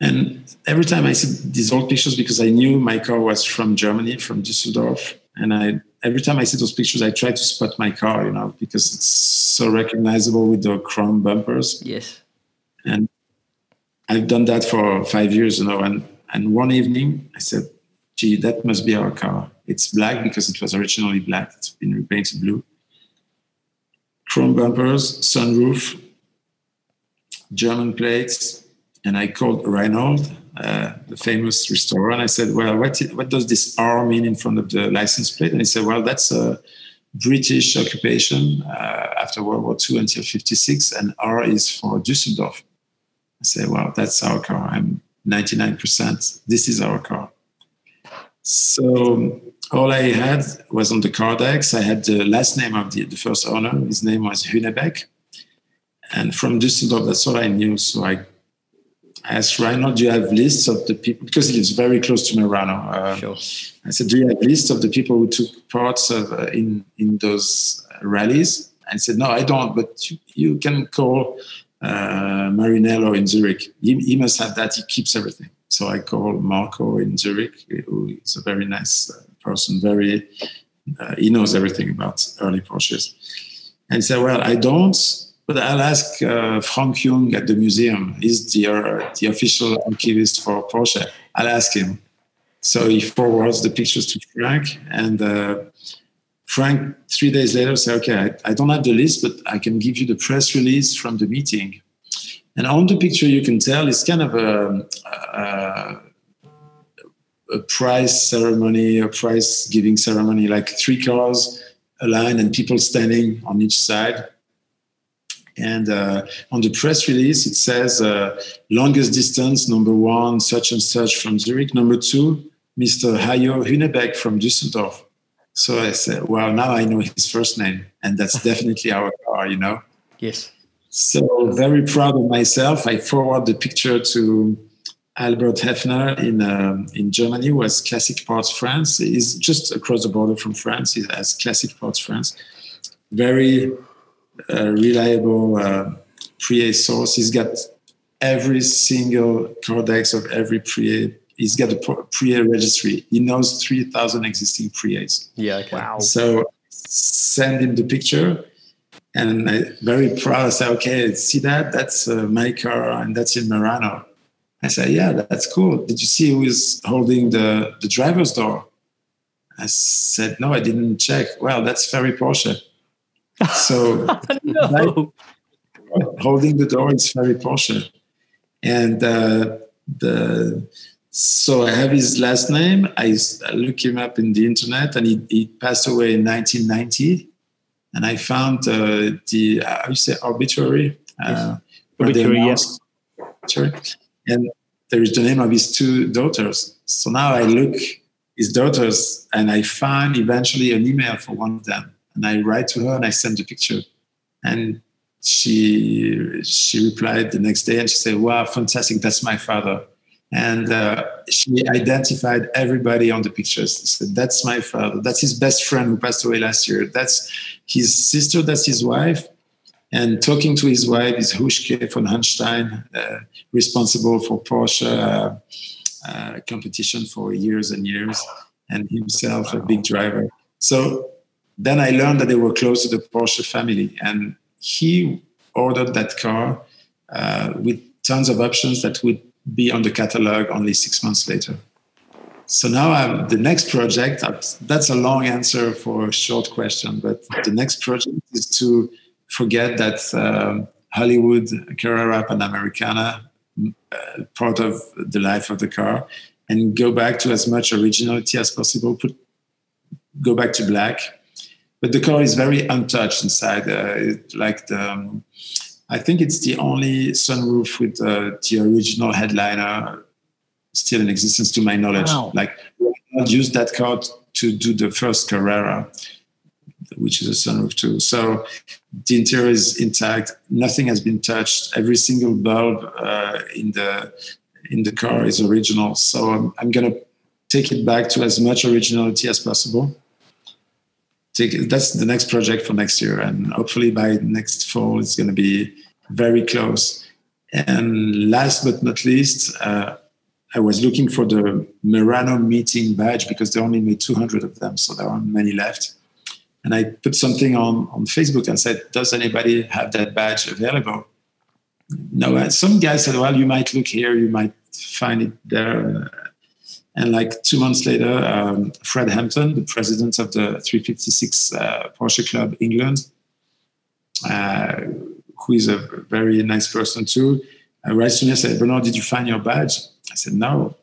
And every time I see these old pictures, because I knew my car was from Germany, from Düsseldorf, and I every time I see those pictures, I try to spot my car, you know, because it's so recognizable with the chrome bumpers. Yes. And I've done that for five years, you know. And and one evening, I said, "Gee, that must be our car. It's black because it was originally black. It's been repainted blue. Chrome bumpers, sunroof, German plates." And I called Reinhold, uh, the famous restorer, and I said, "Well, what what does this R mean in front of the license plate?" And he said, "Well, that's a British occupation uh, after World War II until '56, and R is for Düsseldorf." I said, "Well, that's our car. I'm 99%. This is our car." So all I had was on the Kardex. I had the last name of the, the first owner. His name was Hünebeck. And from Düsseldorf, that's all I knew. So I asked Reinhold, do you have lists of the people? Because he lives very close to Merano. Uh, Sure. I said, do you have lists of the people who took parts of, uh, in, in those rallies? And he said, no, I don't, but you, you can call uh, Marinello in Zurich. He, he must have that. He keeps everything. So I called Marco in Zurich, who is a very nice uh, person, very, uh, he knows everything about early Porsches. And he said, well, I don't, but I'll ask uh, Frank Jung at the museum. He's the, uh, the official archivist for Porsche. I'll ask him. So he forwards the pictures to Frank, and uh, Frank, three days later, said, Okay, I, I don't have the list, but I can give you the press release from the meeting. And on the picture, you can tell it's kind of a, a, a prize ceremony, a prize giving ceremony, like three cars aligned and people standing on each side. And uh, on the press release, it says uh, longest distance, number one, such and such from Zurich. Number two, Mr. Hayo Hünebeck from Düsseldorf. So I said, well, now I know his first name, and that's [LAUGHS] definitely our car, you know. Yes. So very proud of myself. I forward the picture to Albert Hefner in um, in Germany, who has Classic Parts France. He's just across the border from France. He has Classic Parts France. Very uh, reliable uh, pre source. He's got every single codex of every pre He's got a pre-A registry. He knows 3,000 existing pre-As. Yeah, okay. Wow. So send him the picture. And I very proud. I say, okay, see that? That's uh, my car, and that's in Merano. I said, yeah, that's cool. Did you see who is holding the, the driver's door? I said, no, I didn't check. Well, that's Ferry Porsche. [LAUGHS] So no. [LAUGHS] holding the door is Ferry Porsche. And uh, the so I have his last name. I, I look him up in the internet, and he, he passed away in 1990. And I found uh, the uh, how you say arbitrary, uh, where they Obituary, announced- Sorry. And there is the name of his two daughters. So now I look his daughters, and I find eventually an email for one of them, and I write to her and I send the picture, and she she replied the next day and she said, "Wow, fantastic! That's my father." and uh, she identified everybody on the pictures. She said, "That's my father. That's his best friend who passed away last year. That's his sister. That's his wife." And talking to his wife is Huschke von Hanstein, uh, responsible for Porsche uh, uh, competition for years and years, and himself a big driver. So then I learned that they were close to the Porsche family, and he ordered that car uh, with tons of options that would be on the catalog only six months later. So now I'm, the next project, that's a long answer for a short question, but the next project is to forget that um, Hollywood Carrera Panamericana, uh, part of the life of the car, and go back to as much originality as possible, put, go back to black. But the car is very untouched inside, uh, it, like the, um, I think it's the only sunroof with uh, the original headliner still in existence, to my knowledge. Wow. Like, used that car to do the first Carrera, which is a sunroof too. So the interior is intact. Nothing has been touched. Every single bulb uh, in the in the car is original. So I'm, I'm gonna take it back to as much originality as possible take that's the next project for next year and hopefully by next fall it's going to be very close And last but not least, uh, I was looking for the Merano meeting badge because they only made 200 of them, so there aren't many left. And I put something on, on Facebook and said, Does anybody have that badge available? No, some guy said, Well, you might look here, you might find it there. And like two months later, um, Fred Hampton, the president of the 356 uh, Porsche Club England, uh, who is a very nice person too, uh, writes to me and said, Bernard, did you find your badge? I said, no,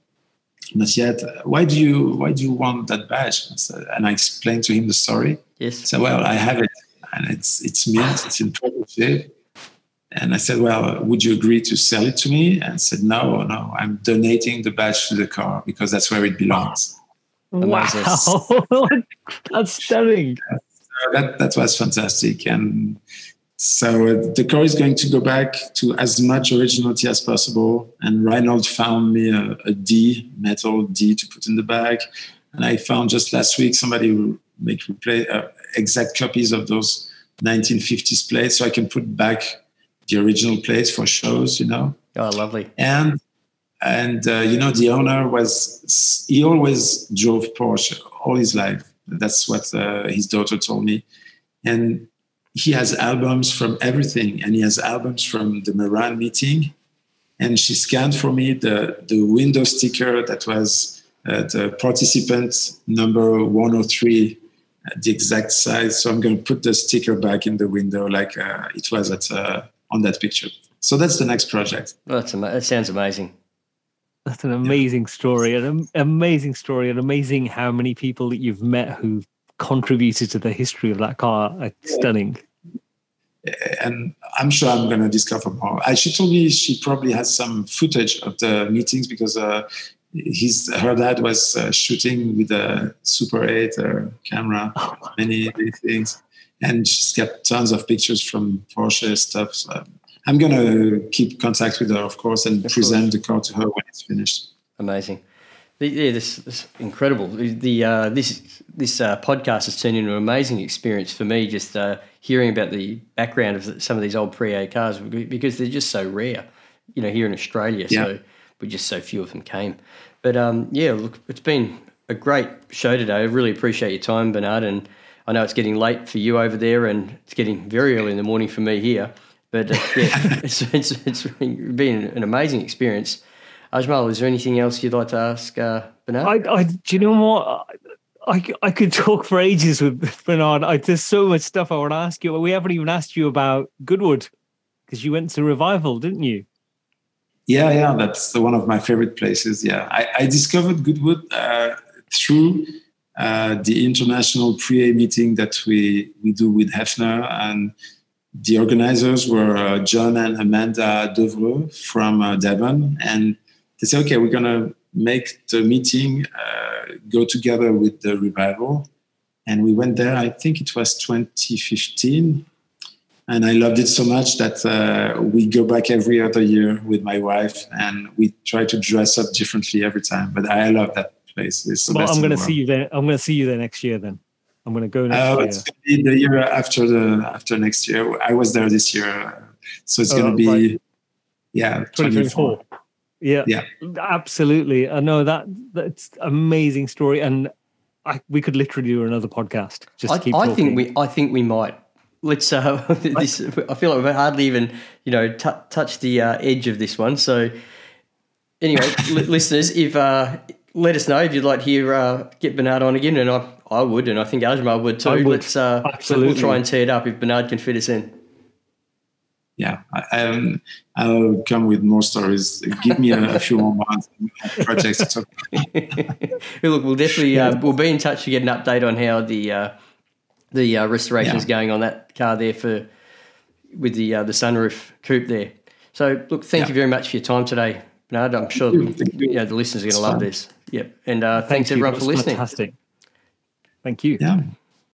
not yet. Why do you Why do you want that badge? And I explained to him the story. Yes. So well, I have it, and it's it's mint. It's in perfect shape. And I said, well, would you agree to sell it to me? And said, no, no, I'm donating the badge to the car because that's where it belongs. Wow, [LAUGHS] that's stunning. So that that was fantastic, and so uh, the car is going to go back to as much originality as possible. And Reinhold found me a, a D, metal D to put in the bag. And I found just last week somebody will make replay, uh, exact copies of those 1950s plates so I can put back the original plates for shows, you know. Oh, lovely. And and uh, you know the owner was he always drove Porsche all his life. That's what uh, his daughter told me. And he has albums from everything and he has albums from the Meran meeting. And she scanned for me the, the window sticker that was uh, the participant number 103, uh, the exact size. So I'm going to put the sticker back in the window like uh, it was at, uh, on that picture. So that's the next project. Well, that's ama- that sounds amazing. That's an amazing story, an amazing story, and amazing how many people that you've met who contributed to the history of that car. It's stunning. And I'm sure I'm going to discover more. I, she told me she probably has some footage of the meetings because uh, his her dad was uh, shooting with a Super 8 uh, camera, oh, many, many things, and she's got tons of pictures from Porsche stuff. So I'm going to keep contact with her, of course, and of present course. the car to her when it's finished. Amazing. The, yeah, this, this incredible. The uh, this this uh, podcast has turned into an amazing experience for me. Just uh, hearing about the background of some of these old pre-A cars because they're just so rare, you know, here in Australia. Yeah. So we just so few of them came. But um, yeah, look, it's been a great show today. I really appreciate your time, Bernard, and I know it's getting late for you over there, and it's getting very early in the morning for me here. But uh, yeah, [LAUGHS] it's, it's, it's been an amazing experience. Ajmal, is there anything else you'd like to ask uh, Bernard? I, I, do you know what? I, I could talk for ages with Bernard. I, there's so much stuff I want to ask you. We haven't even asked you about Goodwood because you went to Revival, didn't you? Yeah, yeah, that's one of my favorite places. Yeah, I, I discovered Goodwood uh, through uh, the international pre-A meeting that we we do with Hefner, and the organizers were uh, John and Amanda Devreux from uh, Devon, and they said, okay, we're going to make the meeting uh, go together with the revival. And we went there, I think it was 2015. And I loved it so much that uh, we go back every other year with my wife and we try to dress up differently every time. But I love that place. It's the well, best I'm going to see you there. I'm going to see you there next year then. I'm going to go next uh, year. It's going to be the year after the after next year. I was there this year, so it's oh, going to be right. yeah 2024. Yeah, yeah, absolutely. I know that that's amazing story, and I, we could literally do another podcast. Just I, keep. I think we. I think we might. Let's. [LAUGHS] Uh, this. I feel like we've hardly even, you know, t- touched the uh, edge of this one. So, anyway, [LAUGHS] listeners, if uh, let us know if you'd like to hear uh, get Bernard on again, and I, I would, and I think Ajmal would too. Would. Let's. Uh, Absolutely. We'll try and tear it up if Bernard can fit us in yeah, I, um, I'll come with more stories. Give me a, a few more months projects to talk. [LAUGHS] Look, we'll definitely uh, we'll be in touch to get an update on how the uh, the uh, restoration is yeah. going on that car there for with the uh, the sunroof coupe there. So, look, thank yeah. you very much for your time today, Bernard. I'm sure you. You know, the listeners are going to love this. Yep, and uh, thanks Thank everyone for listening. Fantastic. Thank you. Yeah.